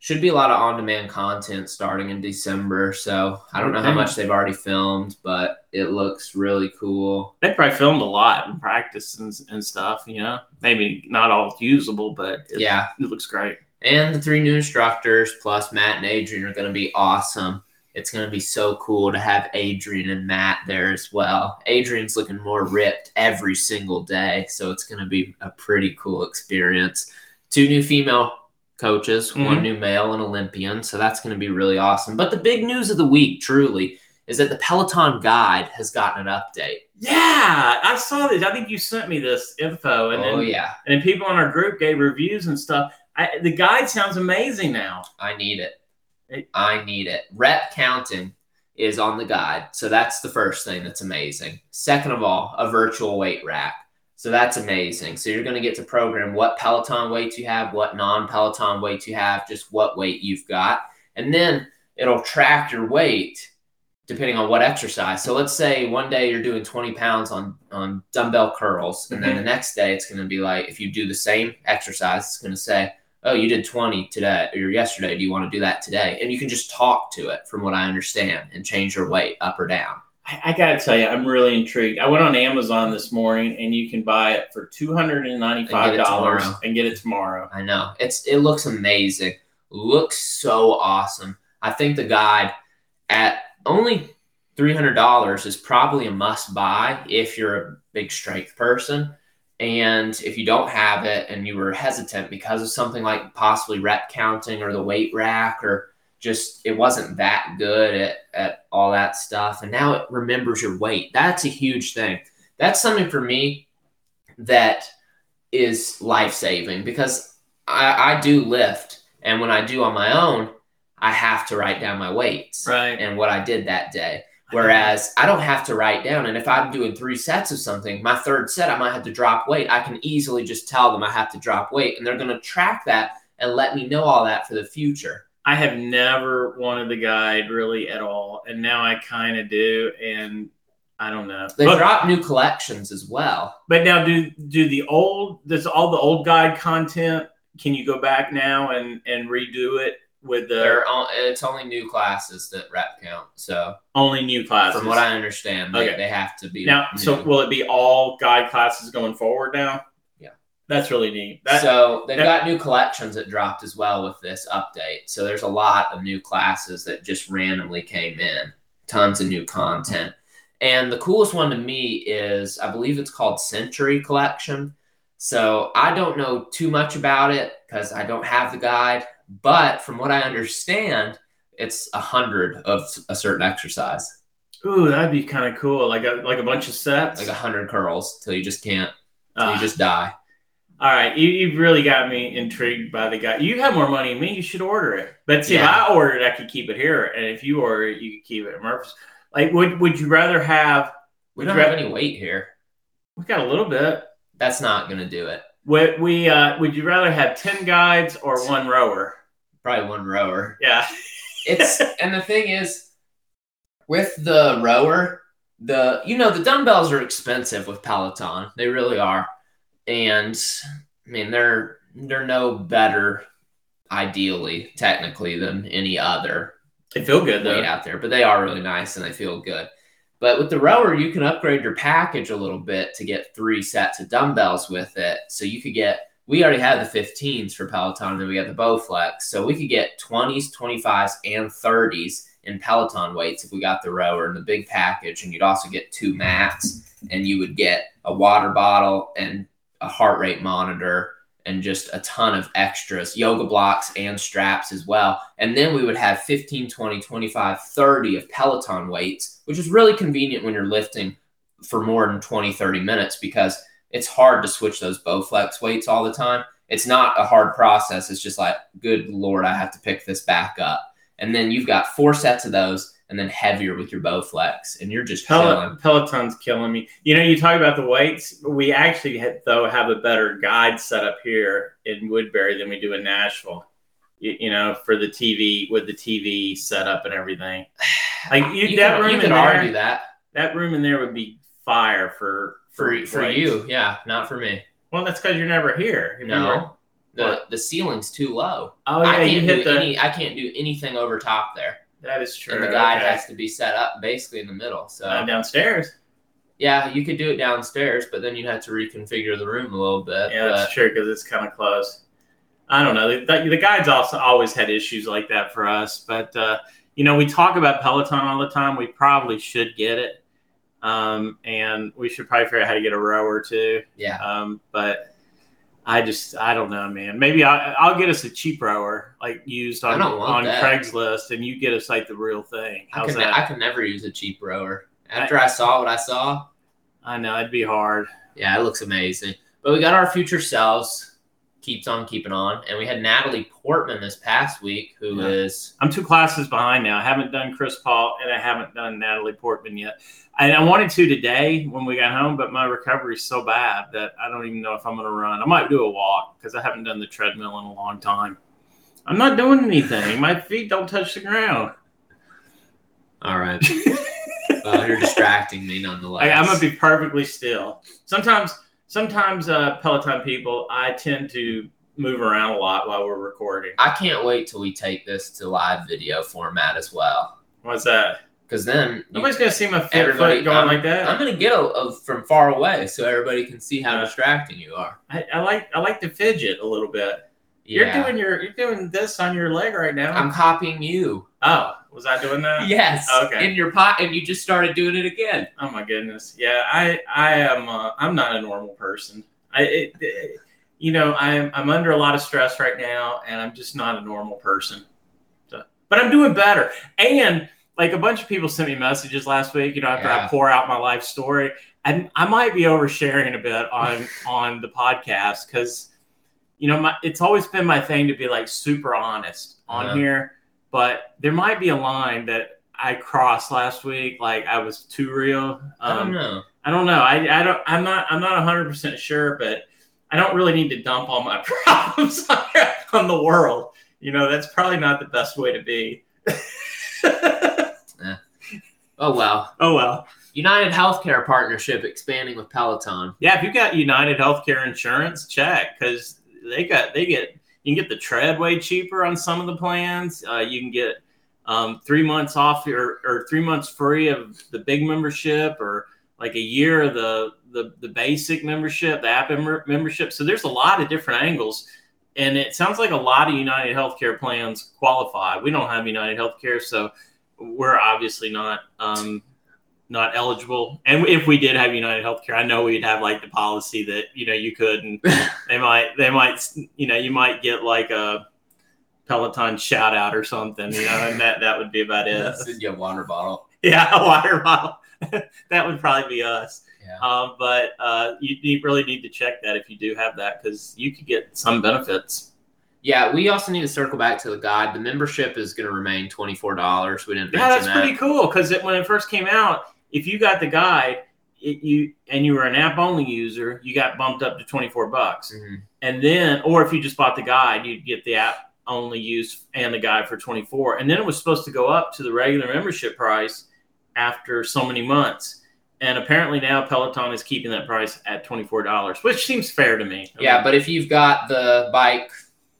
Should be a lot of on-demand content starting in December. So I don't know how much they've already filmed, but it looks really cool. They probably filmed a lot and practice and, and stuff. You know, maybe not all usable, but it, Yeah, it looks great. and the three new instructors plus Matt and Adrian are going to be awesome. It's going to be so cool to have Adrian and Matt there as well. Adrian's looking more ripped every single day, so it's going to be a pretty cool experience. Two new female coaches, one Mhm. new male, and Olympian, so that's going to be really awesome. But the big news of the week, truly, is that the Peloton Guide has gotten an update. Yeah, I saw this. I think you sent me this info, and oh then yeah, and then people in our group gave reviews and stuff. I, the guide sounds amazing now. I need it. It- I need it. Rep counting is on the guide. So that's the first thing that's amazing. Second of all, a virtual weight rack. So that's amazing. So you're going to get to program what Peloton weights you have, what non Peloton weights you have, just what weight you've got. And then it'll track your weight depending on what exercise. So let's say one day you're doing 20 pounds on, on dumbbell curls. And then the mm-hmm. next day it's going to be like, if you do the same exercise, it's going to say, oh, you did 20 today or yesterday. Do you want to do that today? And you can just talk to it from what I understand and change your weight up or down. I, I gotta tell you, I'm really intrigued. I went on Amazon this morning, and you can buy it for two hundred and ninety-five dollars and get it tomorrow. I know. It's it looks amazing. Looks so awesome. I think the guide at only three hundred dollars is probably a must buy if you're a big strength person. And if you don't have it and you were hesitant because of something like possibly rep counting or the weight rack or just it wasn't that good at, at all that stuff. And now it remembers your weight. That's a huge thing. That's something for me that is life-saving because I, I do lift. And when i do on my own i have to write down my weights Right. and what i did that day. Whereas i don't have to write down. And if i'm doing three sets of something my third set i might have to drop weight. I can easily just tell them i have to drop weight. And they're going to track that and let me know all that for the future I have never wanted the guide really at all, and now I kind of do, and I don't know. They But, drop new collections as well. but now, do do the old does all the old guide content? Can you go back now and and redo it with the They're all, it's only new classes that rep count. So only new classes? from what I understand, they, Okay. they have to be now, new. so will it be all guide classes going forward now? That's really neat. That, so they've that- got new collections that dropped as well with this update. So there's a lot of new classes that just randomly came in. Tons of new content. And the coolest one to me is I believe it's called Century Collection. So I don't know too much about it because I don't have the guide. But from what I understand, it's a hundred of a certain exercise, ooh, that'd be kind of cool. Like a like a bunch of sets. like a hundred curls till you just can't, till Ah. you just die. All right, you, you've really got me intrigued by the guy. You have more money than me. You should order it. But see, Yeah. if I ordered, I could keep it here, and if you order it, you could keep it at Murphy's. Like, would would you rather have? We don't you have ra- any weight here. We got a little bit. That's not gonna do it. Would we? Uh, would you rather have ten guides or one rower? Probably one rower. Yeah. it's and the thing is with the rower the you know the dumbbells are expensive with peloton they really are and i mean they're they're no better ideally technically than any other They feel good though. out there but they are really nice and they feel good. But with the rower you can upgrade your package a little bit to get three sets of dumbbells with it. So you could get we already had the 15s for peloton and then we got the bowflex. So we could get 20s 25s and 30s in peloton weights if we got the rower and the big package. And you'd also get two mats and you would get a water bottle and a heart rate monitor and just a ton of extras yoga blocks and straps as well. And then we would have 15 20 25 30 of peloton weights which is really convenient when you're lifting for more than 20 30 minutes because it's hard to switch those bowflex weights all the time. It's not a hard process. It's just like good lord i have to pick this back up. And then you've got four sets of those and then heavier with your bowflex and you're just Pel- Peloton's killing me. You know, you talk about the weights. We actually, though, have a better guide set up here in Woodbury than we do in Nashville. You, you know, for the TV with the TV setup and everything. Like you, you that can, room you in can there, argue that that room in there would be fire for for, for weights. you yeah not for me Well, that's because you're never here. You no the, the ceiling's too low Oh yeah, you can't hit do the. any I can't do anything over top there. That is true. And the guide okay. has to be set up basically in the middle. So Uh, downstairs. yeah, you could do it downstairs, but then you'd have to reconfigure the room a little bit. Yeah, but that's true because it's kind of close. I don't know. The, the, the guides also always had issues like that for us, but uh, you know, we talk about Peloton all the time. We probably should get it, um, and we should probably figure out how to get a row or two. yeah, Um, but I just, I don't know, man. Maybe I, I'll get us a cheap rower, like used on I on that. Craigslist, and you get us like the real thing. I How's can that? I can never use a cheap rower. After I saw what I saw, I know it'd be hard. yeah, it looks amazing. But we got our future selves keeps on keeping on. And we had Natalie Portman this past week, who is Yeah. I'm two classes behind now. I haven't done Chris Paul and I haven't done Natalie Portman yet. And I wanted to today when we got home, but my recovery is so bad that I don't even know if I'm going to run. I might do a walk because I haven't done the treadmill in a long time. I'm not doing anything. My feet don't touch the ground. all right. well, you're distracting me nonetheless. I, I'm gonna be perfectly still. Sometimes, sometimes uh, Peloton people, I tend to move around a lot while we're recording. I can't wait till we take this to live video format as well. What's that? Because then you- Nobody's gonna see my foot going I'm- like that. I'm gonna get a, a, from far away so everybody can see how Yeah. distracting you are. I, I like I like to fidget a little bit. You're doing your you're doing this on your leg right now. I'm copying you. Oh, was I doing that? Yes. Okay. In your pot, and you just started doing it again. Oh my goodness. Yeah, I I am uh, I'm not a normal person. I it, it- you know I'm I'm under a lot of stress right now, and I'm just not a normal person. So, but I'm doing better. And like a bunch of people sent me messages last week. You know, after I pour out my life story, and I might be oversharing a bit on on the podcast because you know my, it's always been my thing to be like super honest on Uh-huh. here. But there might be a line that I crossed last week. Like I was too real. I don't Um, know. I don't know. I, I don't. I'm not. I'm not 100 percent sure, but I don't really need to dump all my problems on, on the world. You know, that's probably not the best way to be. Oh well. oh well. United Healthcare partnership expanding with Peloton. Yeah, if you got United Healthcare insurance, check because they got they get you can get the tread way cheaper on some of the plans. Uh, you can get um, three months off your or three months free of the big membership or like a year of the the, the basic membership, the app member- membership. So there's a lot of different angles. And it sounds like a lot of United Healthcare plans qualify. We don't have United Healthcare, so we're obviously not um, not eligible. And if we did have United Healthcare, I know we'd have like the policy that you know you could, and they might they might you know you might get like a Peloton shout out or something, you know, and that that would be about it. Send you a water bottle. Yeah, a water bottle. that would probably be us. Yeah. Um, but uh, you need, really need to check that if you do have that because you could get some benefits. Yeah, we also need to circle back to the guide. The membership is going to remain twenty four dollars. We didn't Yeah, that's that. pretty cool because when it first came out, if you got the guide, it, you and you were an app only user, you got bumped up to twenty four bucks. Mhm. and then or if you just bought the guide you'd get the app only use and the guide for 24 and then it was supposed to go up to the regular membership price after so many months and apparently now peloton is keeping that price at $24 which seems fair to me I Yeah, mean, but if you've got the bike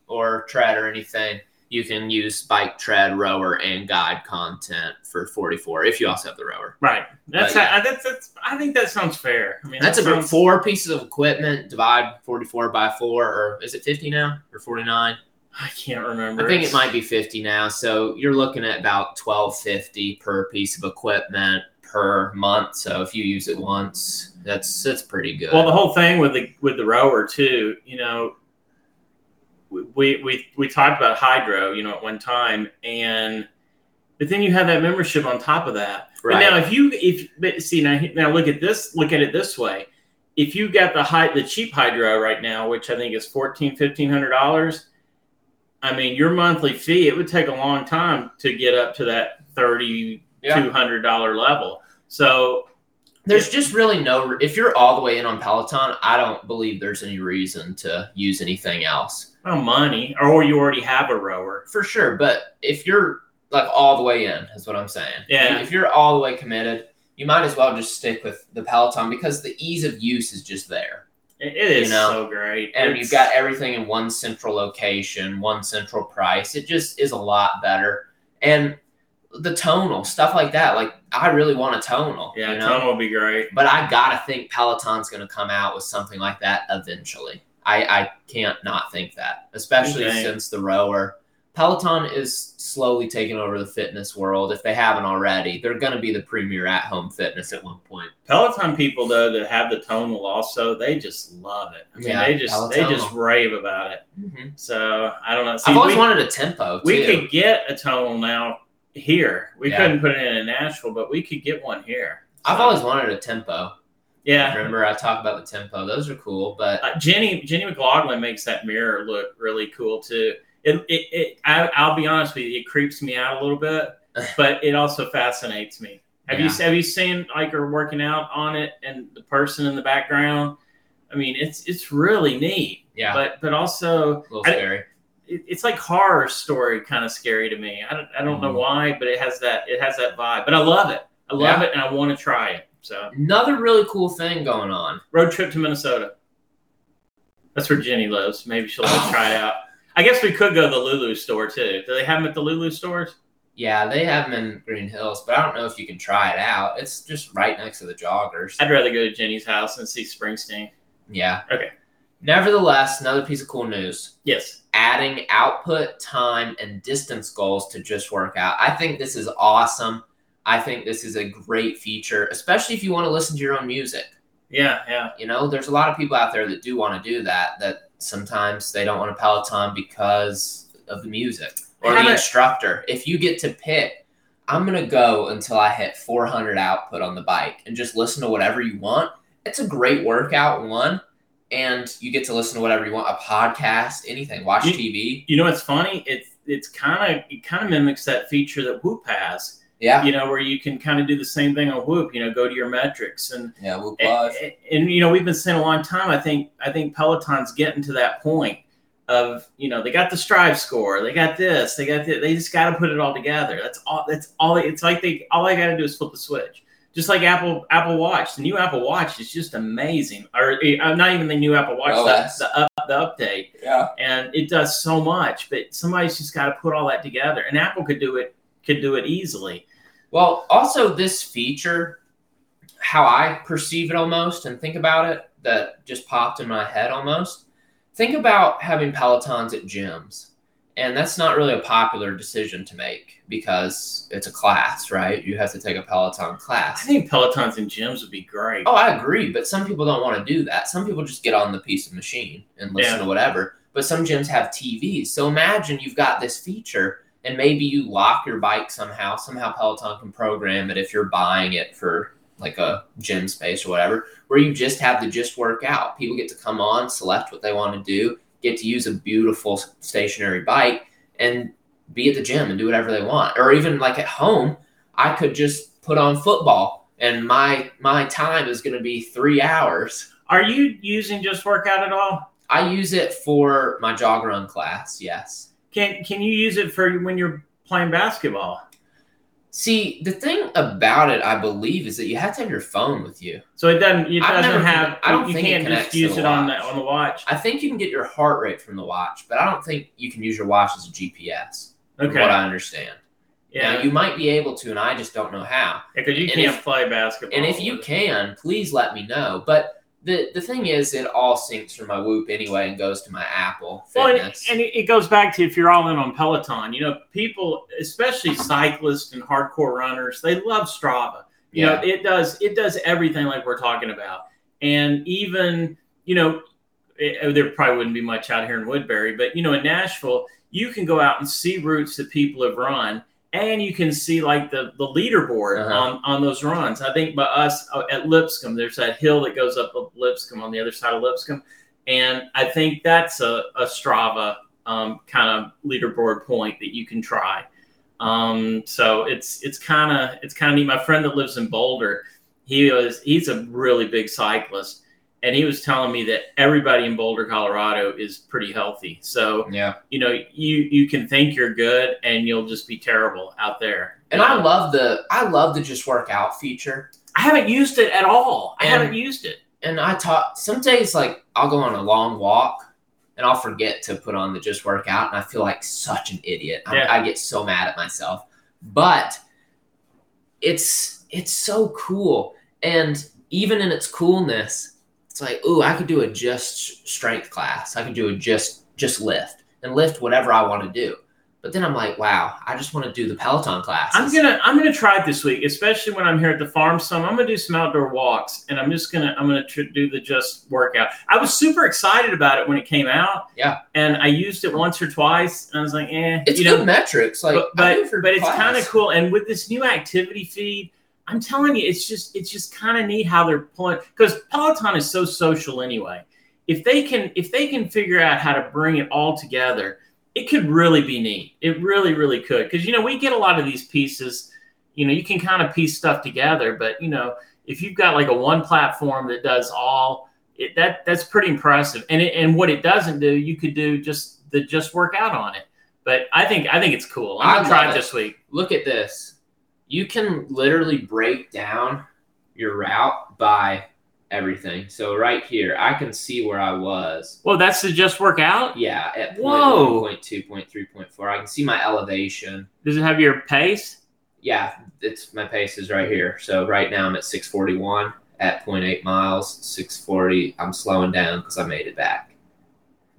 or tread or anything, you can use bike, tread, rower, and guide content for forty four. If you also have the rower, right that's, But, yeah. I, that's, that's i think that sounds fair i mean that's that about sounds- four pieces of equipment. Divide forty four by four, or is it fifty now or forty nine? i can't remember I think it might be 50 now. So you're looking at about 1250 per piece of equipment per month. So if you use it once, that's that's pretty good. Well, the whole thing with the with the rower too, you know, we we we talked about Hydrow, you know, at one time, and but then you have that membership on top of that. But Right. now, if you if but see now now look at this look at it this way, if you got the high the cheap Hydrow right now, which I think is fourteen fifteen hundred dollars. I mean, your monthly fee it would take a long time to get up to that thirty Yeah. two hundred dollar level. So There's just really no. If you're all the way in on Peloton, I don't believe there's any reason to use anything else. well, money, or you already have a rower. For sure, but if you're like all the way in, is what I'm saying. Yeah. If you're all the way committed, you might as well just stick with the Peloton because the ease of use is just there. It it is You know, so great. and It's- you've got everything in one central location, one central price. It just is a lot better. And the tonal stuff like that, like I really want a tonal. yeah, you know? tone will be great. But I gotta think Peloton's gonna come out with something like that eventually. I, I can't not think that, especially Okay. since the rower. Peloton is slowly taking over the fitness world. If they haven't already, they're gonna be the premier at-home fitness at one point. Peloton people though that have the tonal also, they just love it. I mean, Yeah, they just they just rave about it. Mm-hmm. So I don't know. See, I've always we, wanted a tempo. we too. could get a tonal now here. We Yeah. couldn't put it in in Nashville, but we could get one here. I've always wanted a tempo. Yeah. Remember, I talked about the tempo. Those are cool, but Uh, Jenny Jenny McLaughlin makes that mirror look really cool too. It, it, it I, I'll be honest with you, it creeps me out a little bit, but it also fascinates me. Have you have you seen like her working out on it and the person in the background? I mean, it's it's really neat, yeah, but but also a little scary. it, it's like horror story kind of scary to me. I don't I don't know Mhm. why, but it has that it has that vibe. But I love it. I love Yeah. it, and I want to try it. So Another really cool thing going on. road trip to Minnesota. That's where Jenny lives. Maybe she'll us try it out. I guess we could go to the Lulu store too. Do they have them at the Lulu stores? Yeah, they have them in Green Hills, but I don't know if you can try it out. It's just right next to the joggers. I'd rather go to Jenny's house and see Springsteen. Yeah. Okay. Nevertheless, another piece of cool news. Yes. Adding output, time, and distance goals to just work out. I think this is awesome. I think this is a great feature, especially if you want to listen to your own music. Yeah, yeah. You know, there's a lot of people out there that do want to do that, that sometimes they don't want to Peloton because of the music or the instructor. If you get to pick, I'm going to go until I hit 400 output on the bike and just listen to whatever you want. It's a great workout, one, and you get to listen to whatever you want a podcast, anything, watch You- TV. You know what's funny? It's it's kind of it kind of mimics that feature that Whoop has. Yeah. You know, where you can kind of do the same thing on Whoop. You know, go to your metrics and Yeah, Whoop and, and, and, you know we've been saying a long time. I think I think Peloton's getting to that point of you know they got the Strive score, they got this, they got this, they just got to put it all together. That's all. That's all. It's like they all they got to do is flip the switch. Just like Apple Apple Watch, the new Apple Watch is just amazing. Or uh, not even the new Apple Watch, OS. the, the, up, the update, Yeah. and it does so much. But somebody's just got to put all that together, and Apple could do it could do it easily. Well, also this feature, how I perceive it almost and think about it, that just popped in my head almost. Think about having Pelotons at gyms. And that's not really a popular decision to make because it's a class, right? You have to take a Peloton class. I think Pelotons and gyms would be great. Oh, I agree, but some people don't want to do that. Some people just get on the piece of machine and listen Yeah. to whatever. But some gyms have TVs. So imagine you've got this feature and maybe you lock your bike somehow. Somehow Peloton can program it if you're buying it for like a gym space or whatever, where you just have the just workout. People get to come on, select what they want to do, get to use a beautiful stationary bike and be at the gym and do whatever they want. Or even like at home, I could just put on football and my my time is going to be 3 hours. Are you using Just Workout at all? I use it for my jog run class, yes. Can Can you use it for when you're playing basketball? See, the thing about it, I believe, is that you have to have your phone with you. So it doesn't. It I've doesn't never- have. I don't you can't just use it on the watch. on the watch. I think you can get your heart rate from the watch, but I don't think you can use your watch as a GPS. Okay. What I understand. yeah. Now, you might be able to, and I just don't know how. Because you and can't if- play basketball. And if you can, please let me know. But the the thing is, it all syncs from my Whoop anyway and goes to my Apple Well, and, and it goes back to if you're all in on Peloton, you know, people, especially cyclists and hardcore runners, they love Strava. You know, it does it does everything like we're talking about, and even you know, it, there probably wouldn't be much out here in Woodbury, but you know, in Nashville, you can go out and see routes that people have run, and you can see like the the leaderboard Uh-huh. on on those runs. I think by us uh, at Lipscomb, there's that hill that goes up of Lipscomb on the other side of Lipscomb, and I think that's a, a Strava um, kind of leaderboard point that you can try. Um, so it's it's kind of it's kind of neat. My friend that lives in Boulder, he was he's a really big cyclist, and he was telling me that everybody in Boulder, Colorado, is pretty healthy. So yeah. you know you you can think you're good, and you'll just be terrible out there. And I um, love the I love the just work out feature. I haven't used it at all. I haven't used it. And I taught some days like I'll go on a long walk and I'll forget to put on the just work out and I feel like such an idiot. I, Yeah. I get so mad at myself. But it's it's so cool. And even in its coolness, it's like, ooh, I could do a just strength class. I could do a just just lift and lift whatever I want to do. But then I'm like, wow, I just want to do the Peloton class. I'm gonna I'm gonna try it this week, especially when I'm here at the farm. Some I'm gonna do some outdoor walks, and I'm just gonna I'm gonna tr- do the just workout. I was super excited about it when it came out. Yeah. and I used it once or twice, and I was like, eh, it's you good know. metrics. Like, but but, but it's kind of cool. And with this new activity feed, I'm telling you, it's just it's just kind of neat how they're pulling because Peloton is so social anyway. If they can if they can figure out how to bring it all together, it could really be neat. It really really could because you know we get a lot of these pieces. You know, you can kind of piece stuff together, but you know, if you've got like a one platform that does all it, that that's pretty impressive. And it, and what it doesn't do, you could do just the just work out on it. But I think I think it's cool. I'm gonna try it. this week. Look at this. You can literally break down your route by everything. So right here, I can see where I was. Well, that's the just work out. Yeah, at point Whoa. point two, point three, point four. I can see my elevation. Does it have your pace? Yeah, it's my pace is right here. So right now I'm at 641 at 0.8 miles. 640. I'm slowing down because I made it back.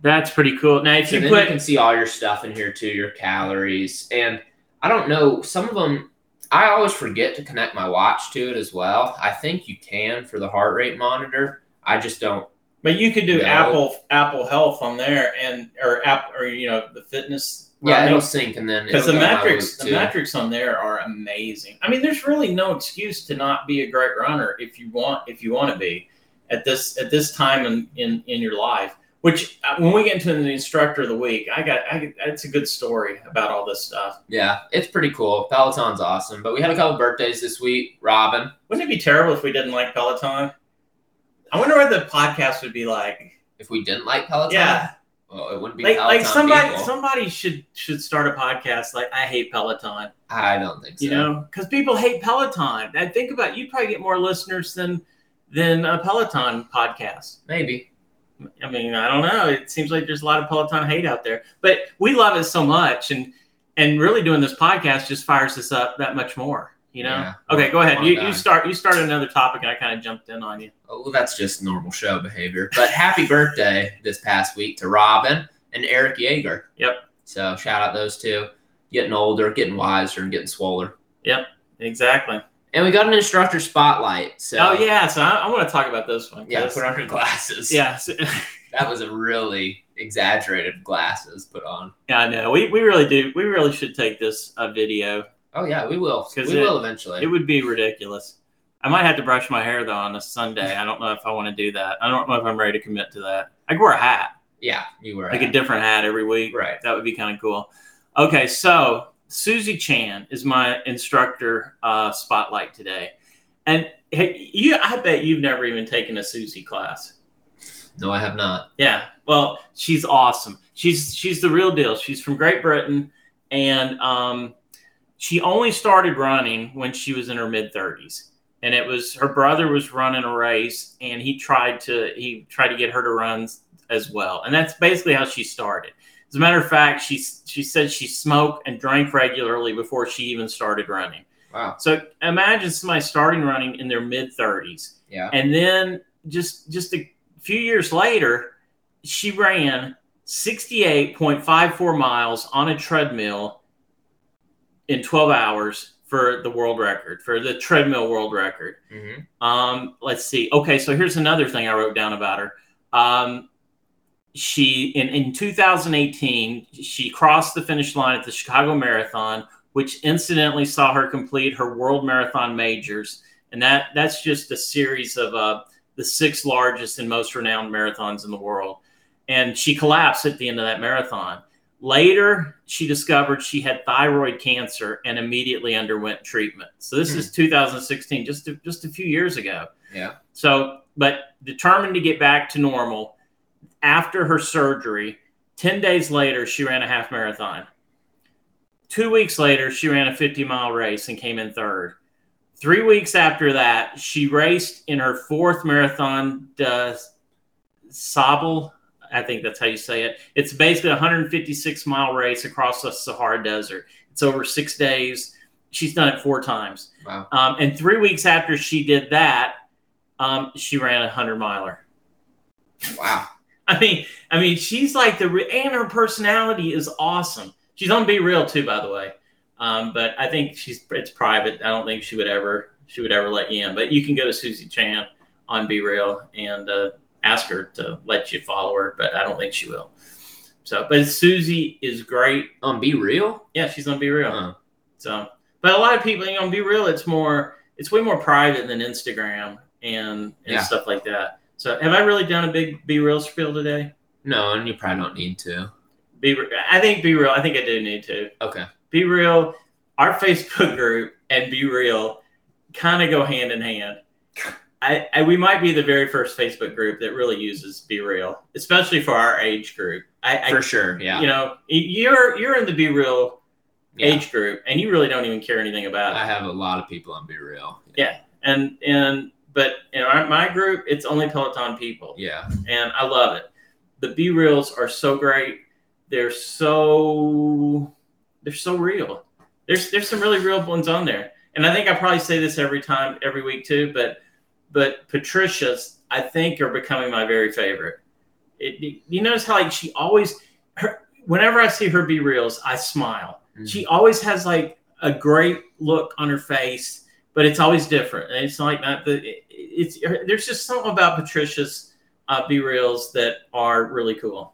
That's pretty cool. Now, if you put you can see all your stuff in here too, your calories, and I don't know. Some of them, I always forget to connect my watch to it as well. I think you can for the heart rate monitor. I just don't. But you could do No. Apple Apple Health on there, and or app or you know the fitness. Yeah, it'll sync and then because the it'll go in my metrics the metrics on there are amazing. I mean, there's really no excuse to not be a great runner if you want if you want to be at this at this time in in, in your life. Which uh, when we get into the instructor of the week, I got I it's a good story about all this stuff. Yeah, it's pretty cool. Peloton's awesome, but we had a couple birthdays this week. Robin, Wouldn't it be terrible if we didn't like Peloton? I wonder what the podcast would be like. if we didn't like Peloton, Yeah, well, it wouldn't be like, like somebody people. somebody should should start a podcast like I hate Peloton. I don't think so. You know, because people hate Peloton. I think about you probably get more listeners than than a Peloton podcast. maybe. I mean, I don't know. It seems like there's a lot of Peloton hate out there, but we love it so much, and and really doing this podcast just fires us up that much more. You know. Yeah. Okay, go ahead. You, you start. You started another topic, and I kind of jumped in on you. Oh, well, that's just normal show behavior. But happy birthday this past week to Robin and Eric Yeager. Yep. So shout out those two. Getting older, getting wiser, and getting swoller. Yep, exactly. And we got an instructor spotlight. So oh yeah. So I, I want to talk about this one. yeah. Put on your glasses. yeah. so- that was a really exaggerated glasses put on. yeah. I know. We we really do. We really should take this uh, video. Oh yeah, we will. Because We it- will eventually. It would be ridiculous. I might have to brush my hair though on a Sunday. I don't know if I want to do that. I don't know if I'm ready to commit to that. I could wear a hat, yeah, you wear like a different hat every week. right. That would be kind of cool. Okay, so Susie Chan is my instructor uh, spotlight today, and hey, you. I bet you've never even taken a Susie class. No, I have not. Yeah. Well, she's awesome. She's she's the real deal. She's from Great Britain, and um, she only started running when she was in her mid thirties. And it was her brother was running a race, and he tried to he tried to get her to run as well. And that's basically how she started. As a matter of fact, she she said she smoked and drank regularly before she even started running. Wow. So imagine somebody starting running in their mid thirties Yeah. and then just just a few years later, she ran 68.54 miles on a treadmill in 12 hours for the world record, for the treadmill world record. hmm Um, let's see. Okay, so here's another thing I wrote down about her. Um, she in, in 2018 she crossed the finish line at the Chicago Marathon, which incidentally saw her complete her world marathon majors, and that that's just a series of uh, the six largest and most renowned marathons in the world. And she collapsed at the end of that marathon. Later, she discovered she had thyroid cancer and immediately underwent treatment. So this Hmm. is 2016, just a, just a few years ago. Yeah. So, but determined to get back to normal after her surgery, 10 days later, she ran a half marathon. Two weeks later, she ran a 50 mile race and came in third. Three weeks after that, she raced in her fourth marathon, uh, Sabel. I think that's how you say it. It's basically a 156 mile race across the Sahara Desert. It's over six days. She's done it four times. Wow. Um, and three weeks after she did that, um, she ran a hundred miler. Wow. I mean, I mean, she's like the re- and her personality is awesome. She's on Be Real too, by the way. Um, but I think she's it's private. I don't think she would ever she would ever let you in. But you can go to Susie Chan on Be Real and uh, ask her to let you follow her. But I don't think she will. So, but Susie is great. on be real. Yeah, she's on Be Real. Huh. So, but a lot of people, you know, be real. It's more, it's way more private than Instagram and, and Yeah. stuff like that. So have I really done a big Be Real spiel today? No, and you probably don't need to. Be Re- I think Be Real. I think I do need to. Okay. Be Real. Our Facebook group and Be Real kind of go hand in hand. I, I we might be the very first Facebook group that really uses Be Real, especially for our age group. I, I For sure. Yeah. you know you're you're in the Be Real Yeah. age group, and you really don't even care anything about it. I have a lot of people on Be Real. Yeah. and and but in our, my group, it's only Peloton people, Yeah. and I love it. The B reels are so great. They're so they're so real. There's there's some really real ones on there, and I think I probably say this every time, every week too. But but Patricia's, I think, are becoming my very favorite. It, you notice how like she always, her, whenever I see her B reels, I smile mm. she always has like a great look on her face, but it's always different. And it's like the it's there's just something about Patricia's uh, B reels that are really cool.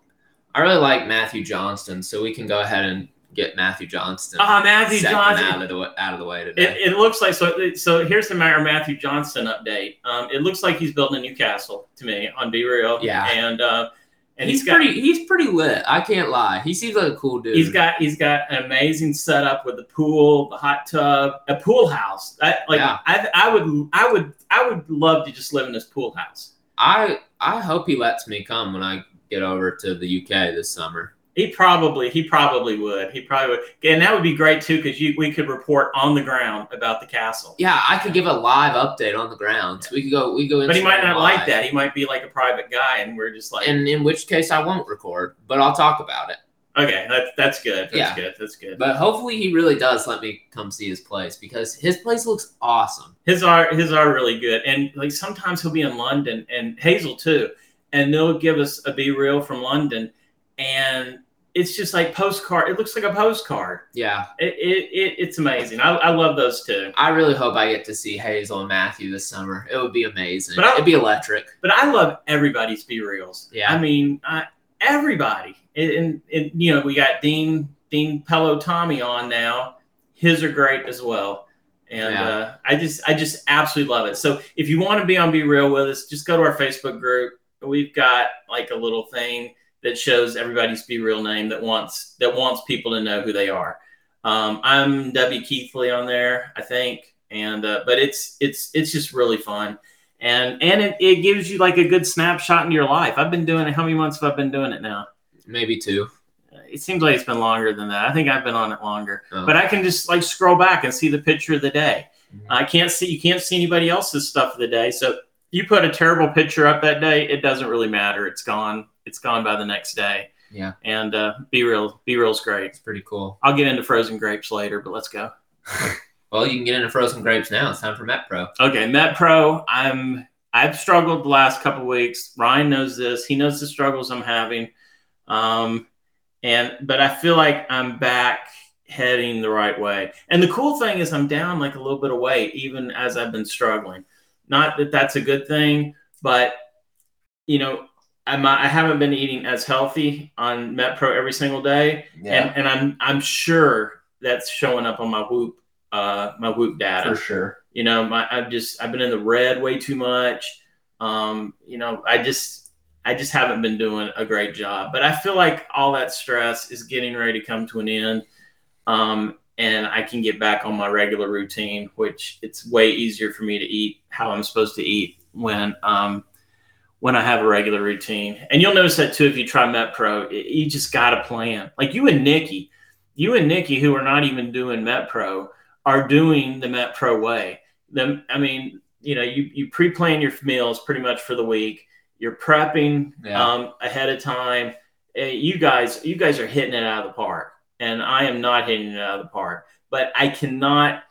I really like Matthew Johnston, so we can go ahead and get Matthew Johnston. Ah, Matthew Johnston. out of the way, out of the way today. It, it looks like so. So here's the Mayor Matthew Johnston update. Um, it looks like he's building a new castle to me on B Real. Yeah. and uh, and he's, he's got pretty. He's pretty lit. I can't lie. He seems like a cool dude. He's got he's got an amazing setup with the pool, the hot tub, a pool house. I, like Yeah. I, I would I would I would love to just live in this pool house. I I hope he lets me come when I get over to the UK this summer. He probably he probably would. He probably would, and that would be great too because you we could report on the ground about the castle. Yeah, I could give a live update on the grounds. We could go. We go. But he might not like that. He might be like a private guy, and we're just like, And in which case, I won't record, but I'll talk about it. okay, that's that's good. That's Yeah. good. That's good. But hopefully, he really does let me come see his place because his place looks awesome. his are his are really good and like sometimes he'll be in london and hazel too and they'll give us a be real from london and it's just like postcard it looks like a postcard. Yeah, it, it, it it's amazing. I, I love those two I really hope I get to see Hazel and Matthew this summer. It would be amazing. But I- It'd be electric. but i love everybody's be reals Yeah. i mean I, everybody. And, and, and you know we got dean dean pello tommy on now. His are great as well. And Yeah. uh, i just i just absolutely love it. So if you want to be on be real with us just go to our facebook group. We've got like a little thing that shows everybody's be real name that wants that wants people to know who they are. Um, i'm w keithley on there i think and uh, but it's it's it's just really fun. And and it, it gives you like a good snapshot into your life. I've been doing it. How many months have i been doing it now? Maybe two. it seems like it's been longer than that. I think i've been on it longer. Oh. but i can just like scroll back and see the picture of the day. Mhm. i can't see you can't see anybody else's stuff of the day. So you put a terrible picture up that day it doesn't really matter it's gone it's gone by the next day Yeah. and uh, be real be real's great It's pretty cool. i'll get into frozen grapes later but let's go Well, you can get into frozen grapes now. It's time for Met Pro. Okay, Met Pro. I'm I've struggled the last couple weeks. Ryan knows this. He knows the struggles I'm having. Um, and but I feel like I'm back heading the right way. And the cool thing is I'm down like a little bit of weight even as I've been struggling. Not that that's a good thing, but you know, I'm I haven't been eating as healthy on Met Pro every single day, and and I'm I'm sure that's showing up on my Whoop uh my Whoop data. For sure. you know my i've just i've been in the red way too much. Um you know i just i just haven't been doing a great job. But i feel like all that stress is getting ready to come to an end. Um and i can get back on my regular routine which it's way easier for me to eat how i'm supposed to eat when um when i have a regular routine and you'll notice that too if you try met pro you just got to plan like you and nikki you and nikki who are not even doing met pro are doing the Met Pro way. The, I mean, you know, you, you pre-plan your meals pretty much for the week. You're prepping Yeah. um, ahead of time. Uh, you guys, you guys are hitting it out of the park, and I am not hitting it out of the park. But I cannot.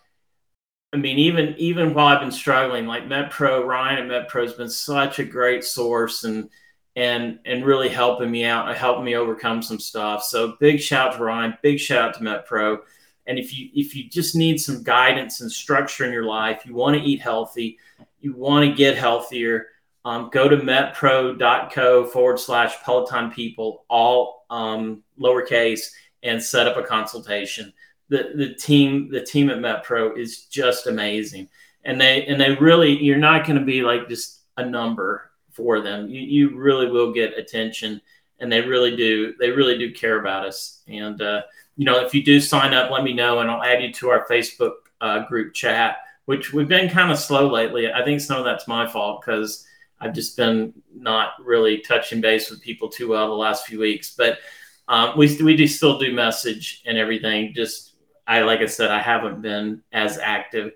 I mean, even even while I've been struggling, like Met Pro, Ryan at Met Pro has been such a great source and and and really helping me out, helping me overcome some stuff. So big shout out to Ryan, big shout out to Met Pro. And if you if you just need some guidance and structure in your life, you want to eat healthy, you want to get healthier, um, go to metpro.co forward slash Peloton people, all um, lowercase, and set up a consultation. The the team the team at MetPro is just amazing, and they and they really you're not going to be like just a number for them. You you really will get attention, and they really do they really do care about us. And uh, you know, if you do sign up, let me know, and I'll add you to our Facebook uh, group chat. Which we've been kind of slow lately. I think some of that's my fault because I've just been not really touching base with people too well the last few weeks. But um, we we do still do message and everything. Just I like I said, I haven't been as active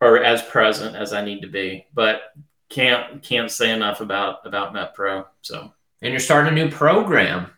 or as present as I need to be, but can't can't say enough about about MetPro. So And you're starting a new program.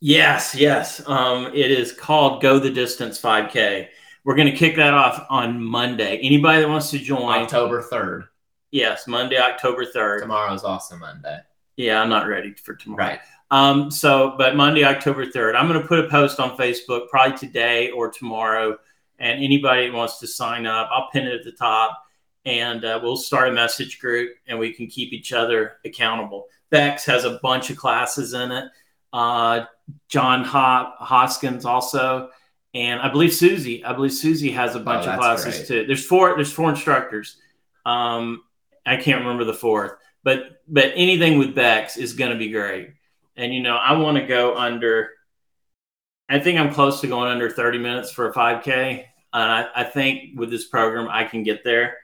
yes, yes, um, it is called Go the Distance 5K. We're going to kick that off on Monday. Anybody that wants to join, October 3rd. yes, Monday, October third. Tomorrow's also Monday. Yeah, I'm not ready for tomorrow. Right. Um, so, but Monday, October 3rd, I'm going to put a post on Facebook probably today or tomorrow. And anybody that wants to sign up, I'll pin it at the top and uh, we'll start a message group and we can keep each other accountable. Becs has a bunch of classes in it. Uh, Jon Ho- Hoskins also. And I believe Susie, I believe Susie has a bunch Oh, of classes great. too. There's four, there's four instructors. Um, I can't remember the fourth, but but anything with Becs is going to be great. And you know, I want to go under. I think I'm close to going under 30 minutes for a 5K, and I, I think with this program I can get there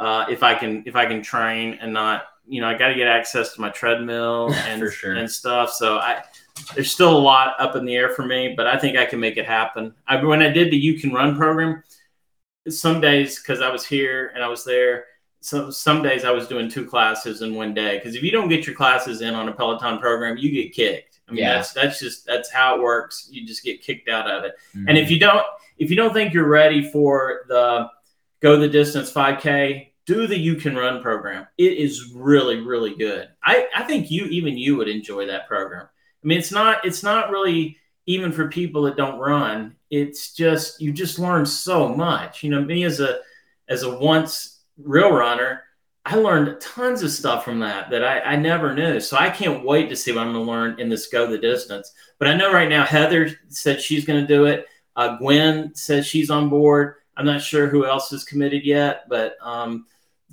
uh, if I can if I can train and not you know I got to get access to my treadmill and sure. and stuff. So I there's still a lot up in the air for me, but I think I can make it happen. I, when I did the You Can Run program, some days because I was here and I was there. So some days I was doing two classes in one day because if you don't get your classes in on a Peloton program, you get kicked. I mean, Yeah. that's that's just that's how it works. You just get kicked out of it. Mm-hmm. And if you don't if you don't think you're ready for the go the distance 5K, do the you can run program. It is really really good. I I think you even you would enjoy that program. I mean, it's not it's not really even for people that don't run. It's just you just learn so much. You know, me as a as a once real runner, I learned tons of stuff from that that I, I never knew. So I can't wait to see what I'm going to learn in this go the distance. But I know right now Heather said she's going to do it. Uh, Gwen says she's on board. I'm not sure who else is committed yet, but um,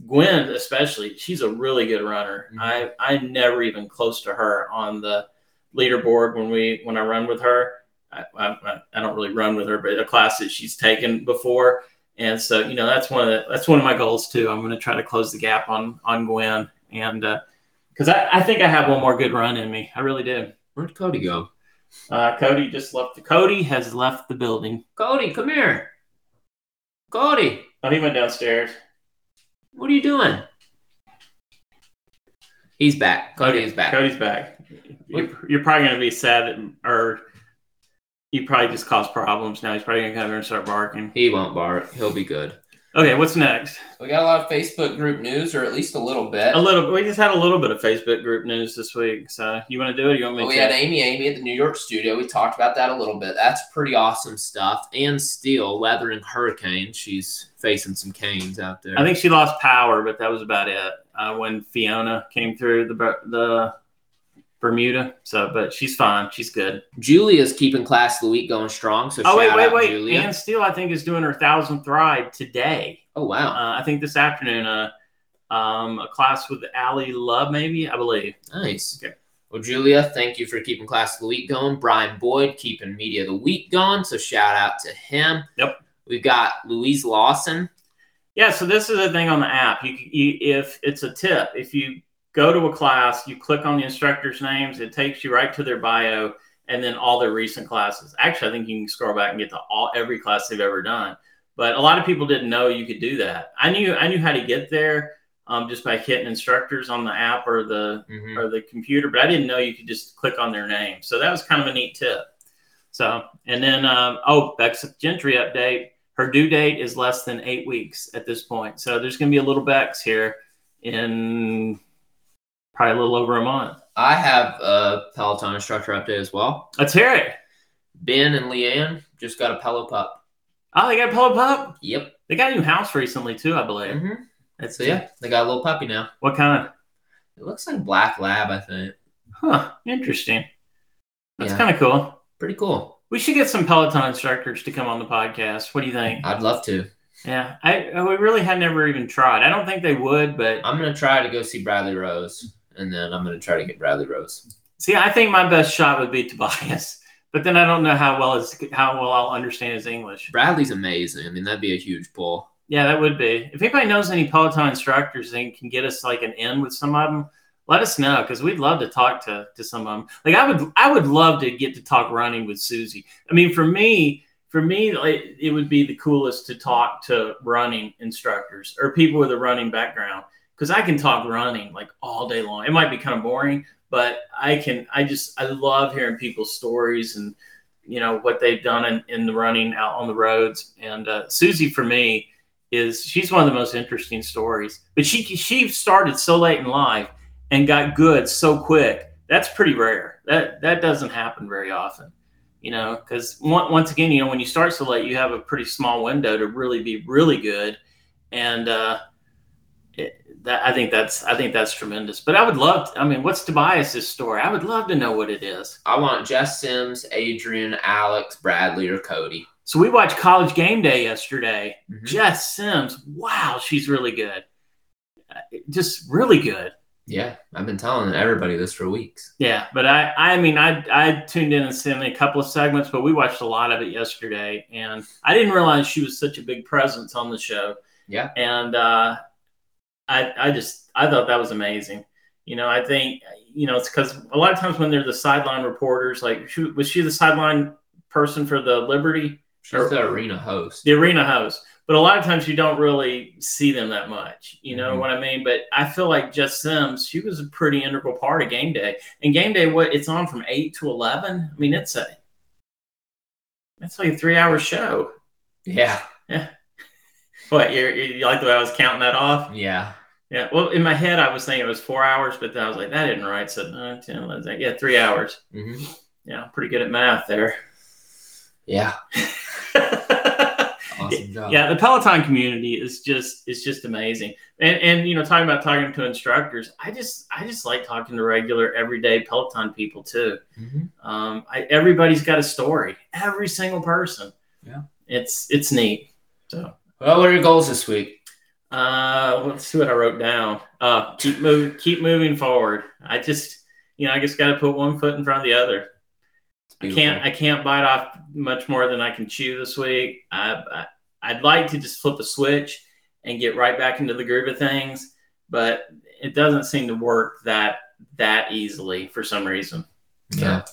Gwen especially, she's a really good runner. Mhm. I I never even close to her on the leaderboard when we when I run with her. I, I, I don't really run with her, but a class that she's taken before, and so you know that's one of the, that's one of my goals too. I'm going to try to close the gap on on Gwen, and because I, I think I have one more good run in me. I really do. Where'd Cody go? Uh, Cody just left. The, Cody has left the building. Cody, come here. Cody, Oh, he went downstairs. what are you doing? He's back. Cody is back. Cody's back. You're, you're probably going to be sad, that, or you probably just caused problems. Now he's probably going to come here and start barking. He won't bark. He'll be good. Okay, what's next? We got a lot of Facebook group news, or at least a little bit. A little. We just had a little bit of Facebook group news this week. So you want to do it? Or you want me Well, to? we had Amy Amy at the New York studio. We talked about that a little bit. That's pretty awesome stuff. And Steele weathering hurricane. She's facing some canes out there. I think she lost power, but that was about it uh, when Fiona came through the the Bermuda. So, but she's fine. She's good. Julia's keeping class of the week going strong. So Oh wait, wait, wait! Julia. Ann Steele, I think, is doing her thousandth ride today. oh wow, Uh, I think this afternoon. Uh, um, a class with Ali Love, maybe I believe. nice. Okay. Well, Julia, thank you for keeping class of the week going. Brian Boyd keeping media of the week going. So shout out to him. Yep. We've got Louise Lawson. Yeah, so this is the thing on the app. You, you if it's a tip, if you go to a class, you click on the instructors' names, it takes you right to their bio and then all their recent classes. Actually, I think you can scroll back and get to all every class they've ever done. But a lot of people didn't know you could do that. I knew I knew how to get there um, just by hitting instructors on the app or the Mhm. or the computer, but I didn't know you could just click on their name. So that was kind of a neat tip. So, and then, um, oh, Becs Gentry update. Her due date is less than eight weeks at this point. So there's going to be a little Becs here in probably a little over a month. I have a Peloton instructor update as well. Let's hear it. Ben and Leanne just got a Pello pup. Oh, they got a Pello Pup. Yep. They got a new house recently, too, I believe. hmm That's So yeah, they got a little puppy now. What kind? It looks like black lab, I think. Huh. Interesting. That's Yeah. kind of cool. Pretty cool. We should get some Peloton instructors to come on the podcast. What do you think? I'd love to. Yeah, I we really had never even tried. I don't think they would, but I'm gonna try to go see Bradley Rose, and then I'm gonna try to get Bradley Rose. see, I think my best shot would be Tobias, but then I don't know how well his, how well I'll understand his English. Bradley's amazing. I mean, that'd be a huge pull. Yeah, that would be. If anybody knows any Peloton instructors and can get us like an in with some of them, let us know because we'd love to talk to to some of them. Like I would, I would love to get to talk running with Susie. I mean, for me, for me, like, it would be the coolest to talk to running instructors or people with a running background because I can talk running like all day long. It might be kind of boring, but I can. I just I love hearing people's stories and you know what they've done in, in the running out on the roads. And uh, Susie, for me, is she's one of the most interesting stories. But she she started so late in life and got good so quick. That's pretty rare. That that doesn't happen very often. You know, because once again, you know, when you start so late, you have a pretty small window to really be really good, and uh, that I think that's I think that's tremendous. But I would love. To, I mean, what's Tobias's story? I would love to know what it is. I want Jess Sims, Adrian, Alex, Bradley, or Cody. So we watched College Game Day yesterday. Mhm. Jess Sims, wow, she's really good. Just really good. Yeah, I've been telling everybody this for weeks. Yeah, but I, I mean, I, I tuned in and seen a couple of segments, but we watched a lot of it yesterday, and I didn't realize she was such a big presence on the show. Yeah. and uh, I, I just, I thought that was amazing. You know, I think, you know, it's because a lot of times when they're the sideline reporters, like, she, was she the sideline person for the Liberty, She's the arena host. the arena host? But a lot of times you don't really see them that much. You know Mhm. what I mean? But I feel like Jess Sims, she was a pretty integral part of game day. And game day, what it's on from eight to eleven. I mean, it's a it's like a three hour show. Yeah, Yeah. What you're, you like the way I was counting that off? yeah. Yeah. Well, in my head, I was thinking it was four hours, but then I was like, that isn't right. So nine, 10, 11, yeah, three hours. hmm Yeah, pretty good at math there. Yeah, awesome job. yeah, the Peloton community is just is just amazing. And and you know, talking about talking to instructors, I just I just like talking to regular everyday Peloton people too. Mhm. Um, I, everybody's got a story. Every single person. Yeah. It's it's neat. So Well, what are your goals this week? Uh, let's see what I wrote down. Uh, keep moving, keep moving forward. I just, you know, I just got to put one foot in front of the other. I can't, I can't bite off much more than I can chew this week. I, I, I'd like to just flip a switch and get right back into the groove of things, but it doesn't seem to work that that easily for some reason. Yeah.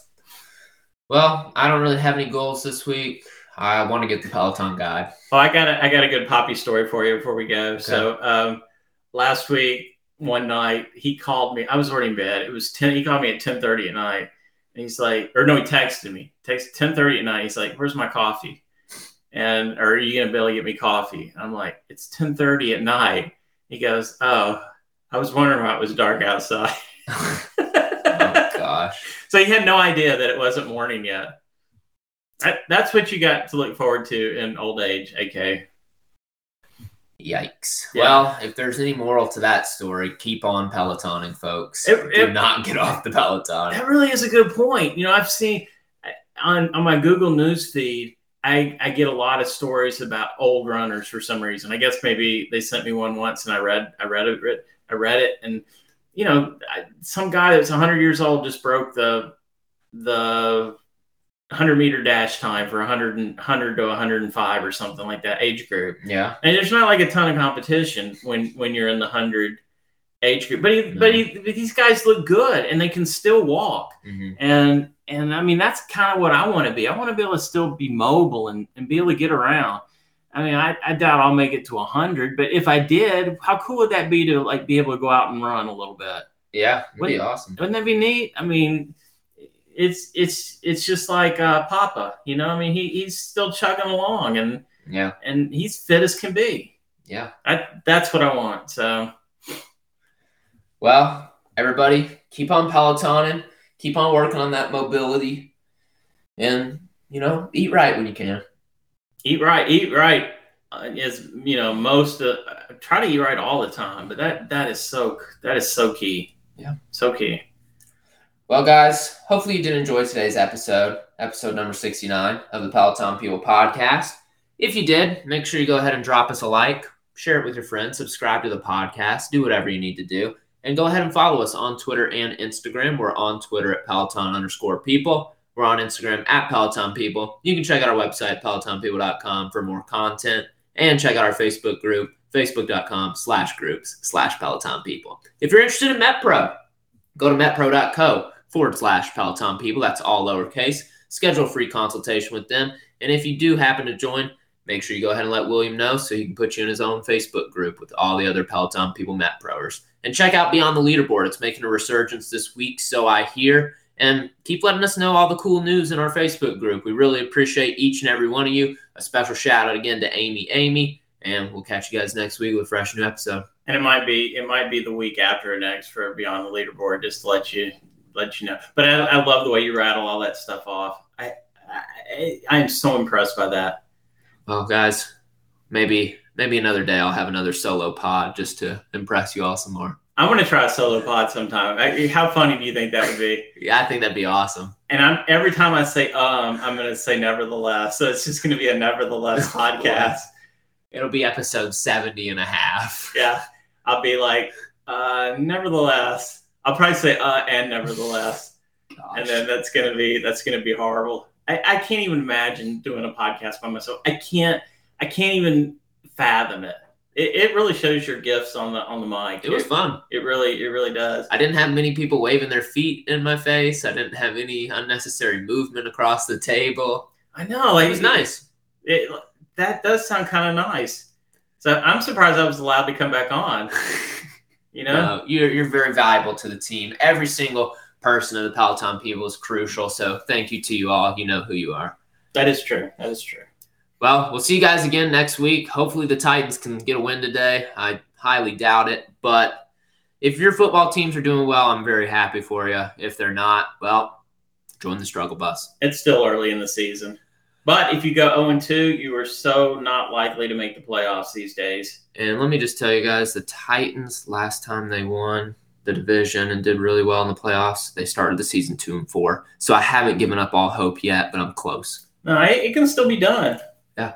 Well, I don't really have any goals this week. I want to get the Peloton guide. Oh, I got a, I got a good poppy story for you before we go. So, um, last week, one night, he called me. I was already in bed. It was ten. He called me at ten thirty at night, and he's like, or no, he texted me. Text ten thirty at night. He's like, "Where's my coffee?" And are you gonna be able to get me coffee? I'm like, "It's ten thirty at night." He goes, "Oh, I was wondering why it was dark outside." oh gosh. so he had no idea that it wasn't morning yet. That, that's what you got to look forward to in old age, AK. Yikes. Yeah. Well, if there's any moral to that story, keep on Pelotoning, folks. It- Do it- not get off the Peloton. That really is a good point. You know, I've seen on, on my Google News feed, I, I get a lot of stories about old runners for some reason. I guess maybe they sent me one once and I read I read it I read it and you know some guy that's 100 years old just broke the the 100 meter dash time for 100 and, 100 to 105 or something like that age group. Yeah. And there's not like a ton of competition when when you're in the 100 age group. But he, but, he, but these guys look good and they can still walk hmm and and I mean that's kind of what I want to be. I want to be able to still be mobile and, and be able to get around. I mean, I, I doubt I'll make it to hundred, but if I did, how cool would that be to like be able to go out and run a little bit? Yeah. It'd be awesome. Wouldn't that be neat? I mean, it's it's it's just like uh, Papa, you know. I mean, he, he's still chugging along and Yeah. and he's fit as can be. Yeah. I, that's what I want. So Well, everybody, keep on Pelotoning. Keep on working on that mobility. And, you know, eat right when you can. eat right, eat right uh, is you know most uh, try to eat right all the time, but that that is so that is so key. Yeah. so key. Well, guys, hopefully you did enjoy today's episode, episode number 69 of the Peloton People podcast. If you did, make sure you go ahead and drop us a like, share it with your friends, subscribe to the podcast, do whatever you need to do. And go ahead and follow us on Twitter and Instagram. We're on Twitter at Peloton underscore people. We're on Instagram at Peloton People. You can check out our website, pelotonpeople.com, for more content. And check out our Facebook group, facebook.com slash groups slash Peloton People. If you're interested in MetPro, go to metpro.co forward slash Peloton People. That's all lowercase. Schedule a free consultation with them. And if you do happen to join, make sure you go ahead and let William know so he can put you in his own Facebook group with all the other Peloton People Met Proers. And check out Beyond the Leaderboard. It's making a resurgence this week, so I hear. And keep letting us know all the cool news in our Facebook group. We really appreciate each and every one of you. A special shout out again to Amy Amy. And we'll catch you guys next week with a fresh new episode. And it might be it might be the week after next for Beyond the Leaderboard, just to let you let you know. But I, I love the way you rattle all that stuff off. I, I I am so impressed by that. Well, guys, maybe maybe another day I'll have another solo pod just to impress you all some more. I'm gonna try a solo pod sometime. I, how funny do you think that would be? Yeah, I think that'd be awesome. And I'm every time I say um, I'm gonna say nevertheless. So it's just gonna be a nevertheless podcast. It'll be episode 70 and a half. Yeah. I'll be like, uh, nevertheless. I'll probably say uh and nevertheless. Gosh. And then that's gonna be that's gonna be horrible. I, I can't even imagine doing a podcast by myself. I can't I can't even fathom it. It, it really shows your gifts on the on the mic. it was fun. It really it really does. I didn't have many people waving their feet in my face. I didn't have any unnecessary movement across the table. I know, like It was nice. It, that does sound kind of nice. So I'm surprised I was allowed to come back on. You know, No, you're, you're very valuable to the team. Every single person of the Peloton people is crucial. So thank you to you all. You know who you are. that is true. That is true. Well, we'll see you guys again next week. Hopefully, the Titans can get a win today. I highly doubt it. But if your football teams are doing well, I'm very happy for you. If they're not, well, join the struggle bus. It's still early in the season. But if you go 0 2, you are so not likely to make the playoffs these days. And let me just tell you guys the Titans, last time they won the division and did really well in the playoffs, they started the season two and four. So I haven't given up all hope yet, but I'm close. No, it, it can still be done. Yeah.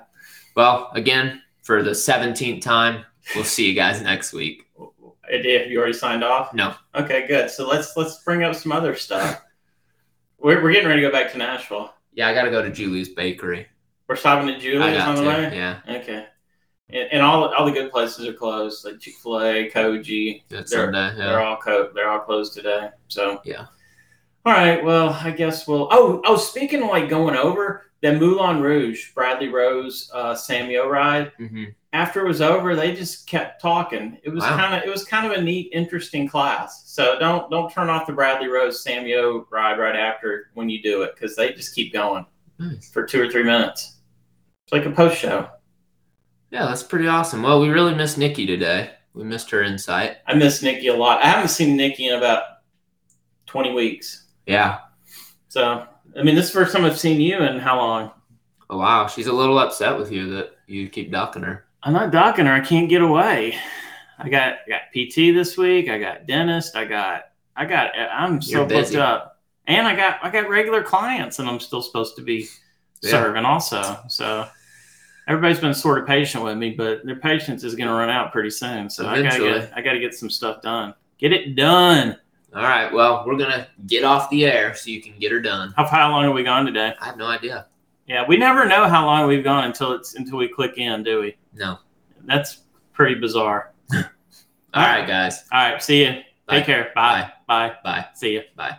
Well, again, for the 17th time, we'll see you guys next week. If you already signed off? No. Okay, good. So let's let's bring up some other stuff. We're, we're getting ready to go back to Nashville. Yeah, I got to go to Julie's Bakery. We're stopping at Julie's on the way. Yeah, Okay. And, and all all the good places are closed, like Chick Fil A, Koji. it's They're- Sunday. They're all co- they're all closed today. So Yeah. All right. Well, I guess we'll. Oh, oh. Speaking of like going over that Moulin Rouge, Bradley Rose, uh, Samuel ride. hmm After it was over, they just kept talking. It was Wow. kind of it was kind of a neat, interesting class. So don't don't turn off the Bradley Rose Samuel ride right after when you do it because they just keep going Nice. for two or three minutes. It's like a post show. Yeah, that's pretty awesome. Well, we really missed Nikki today. We missed her insight. I miss Nikki a lot. I haven't seen Nikki in about twenty weeks. Yeah. So I mean, this is the first time I've seen you in how long? Oh, wow. She's a little upset with you that you keep ducking her. I'm not docking her. I can't get away. I got I got PT this week. I got dentist. I got I got I'm so booked up. And I got I got regular clients and I'm still supposed to be Yeah. serving also. So everybody's been sort of patient with me, but their patience is gonna run out pretty soon. So I gotta get I gotta get some stuff done. Get it done. All right. Well, we're going to get off the air so you can get her done. How how long have we gone today? I have no idea. Yeah, we never know how long we've gone until it's until we click in, do we? No. That's pretty bizarre. All right, guys. All right. See you. Take care. Bye. Bye. Bye. Bye. See you. Bye.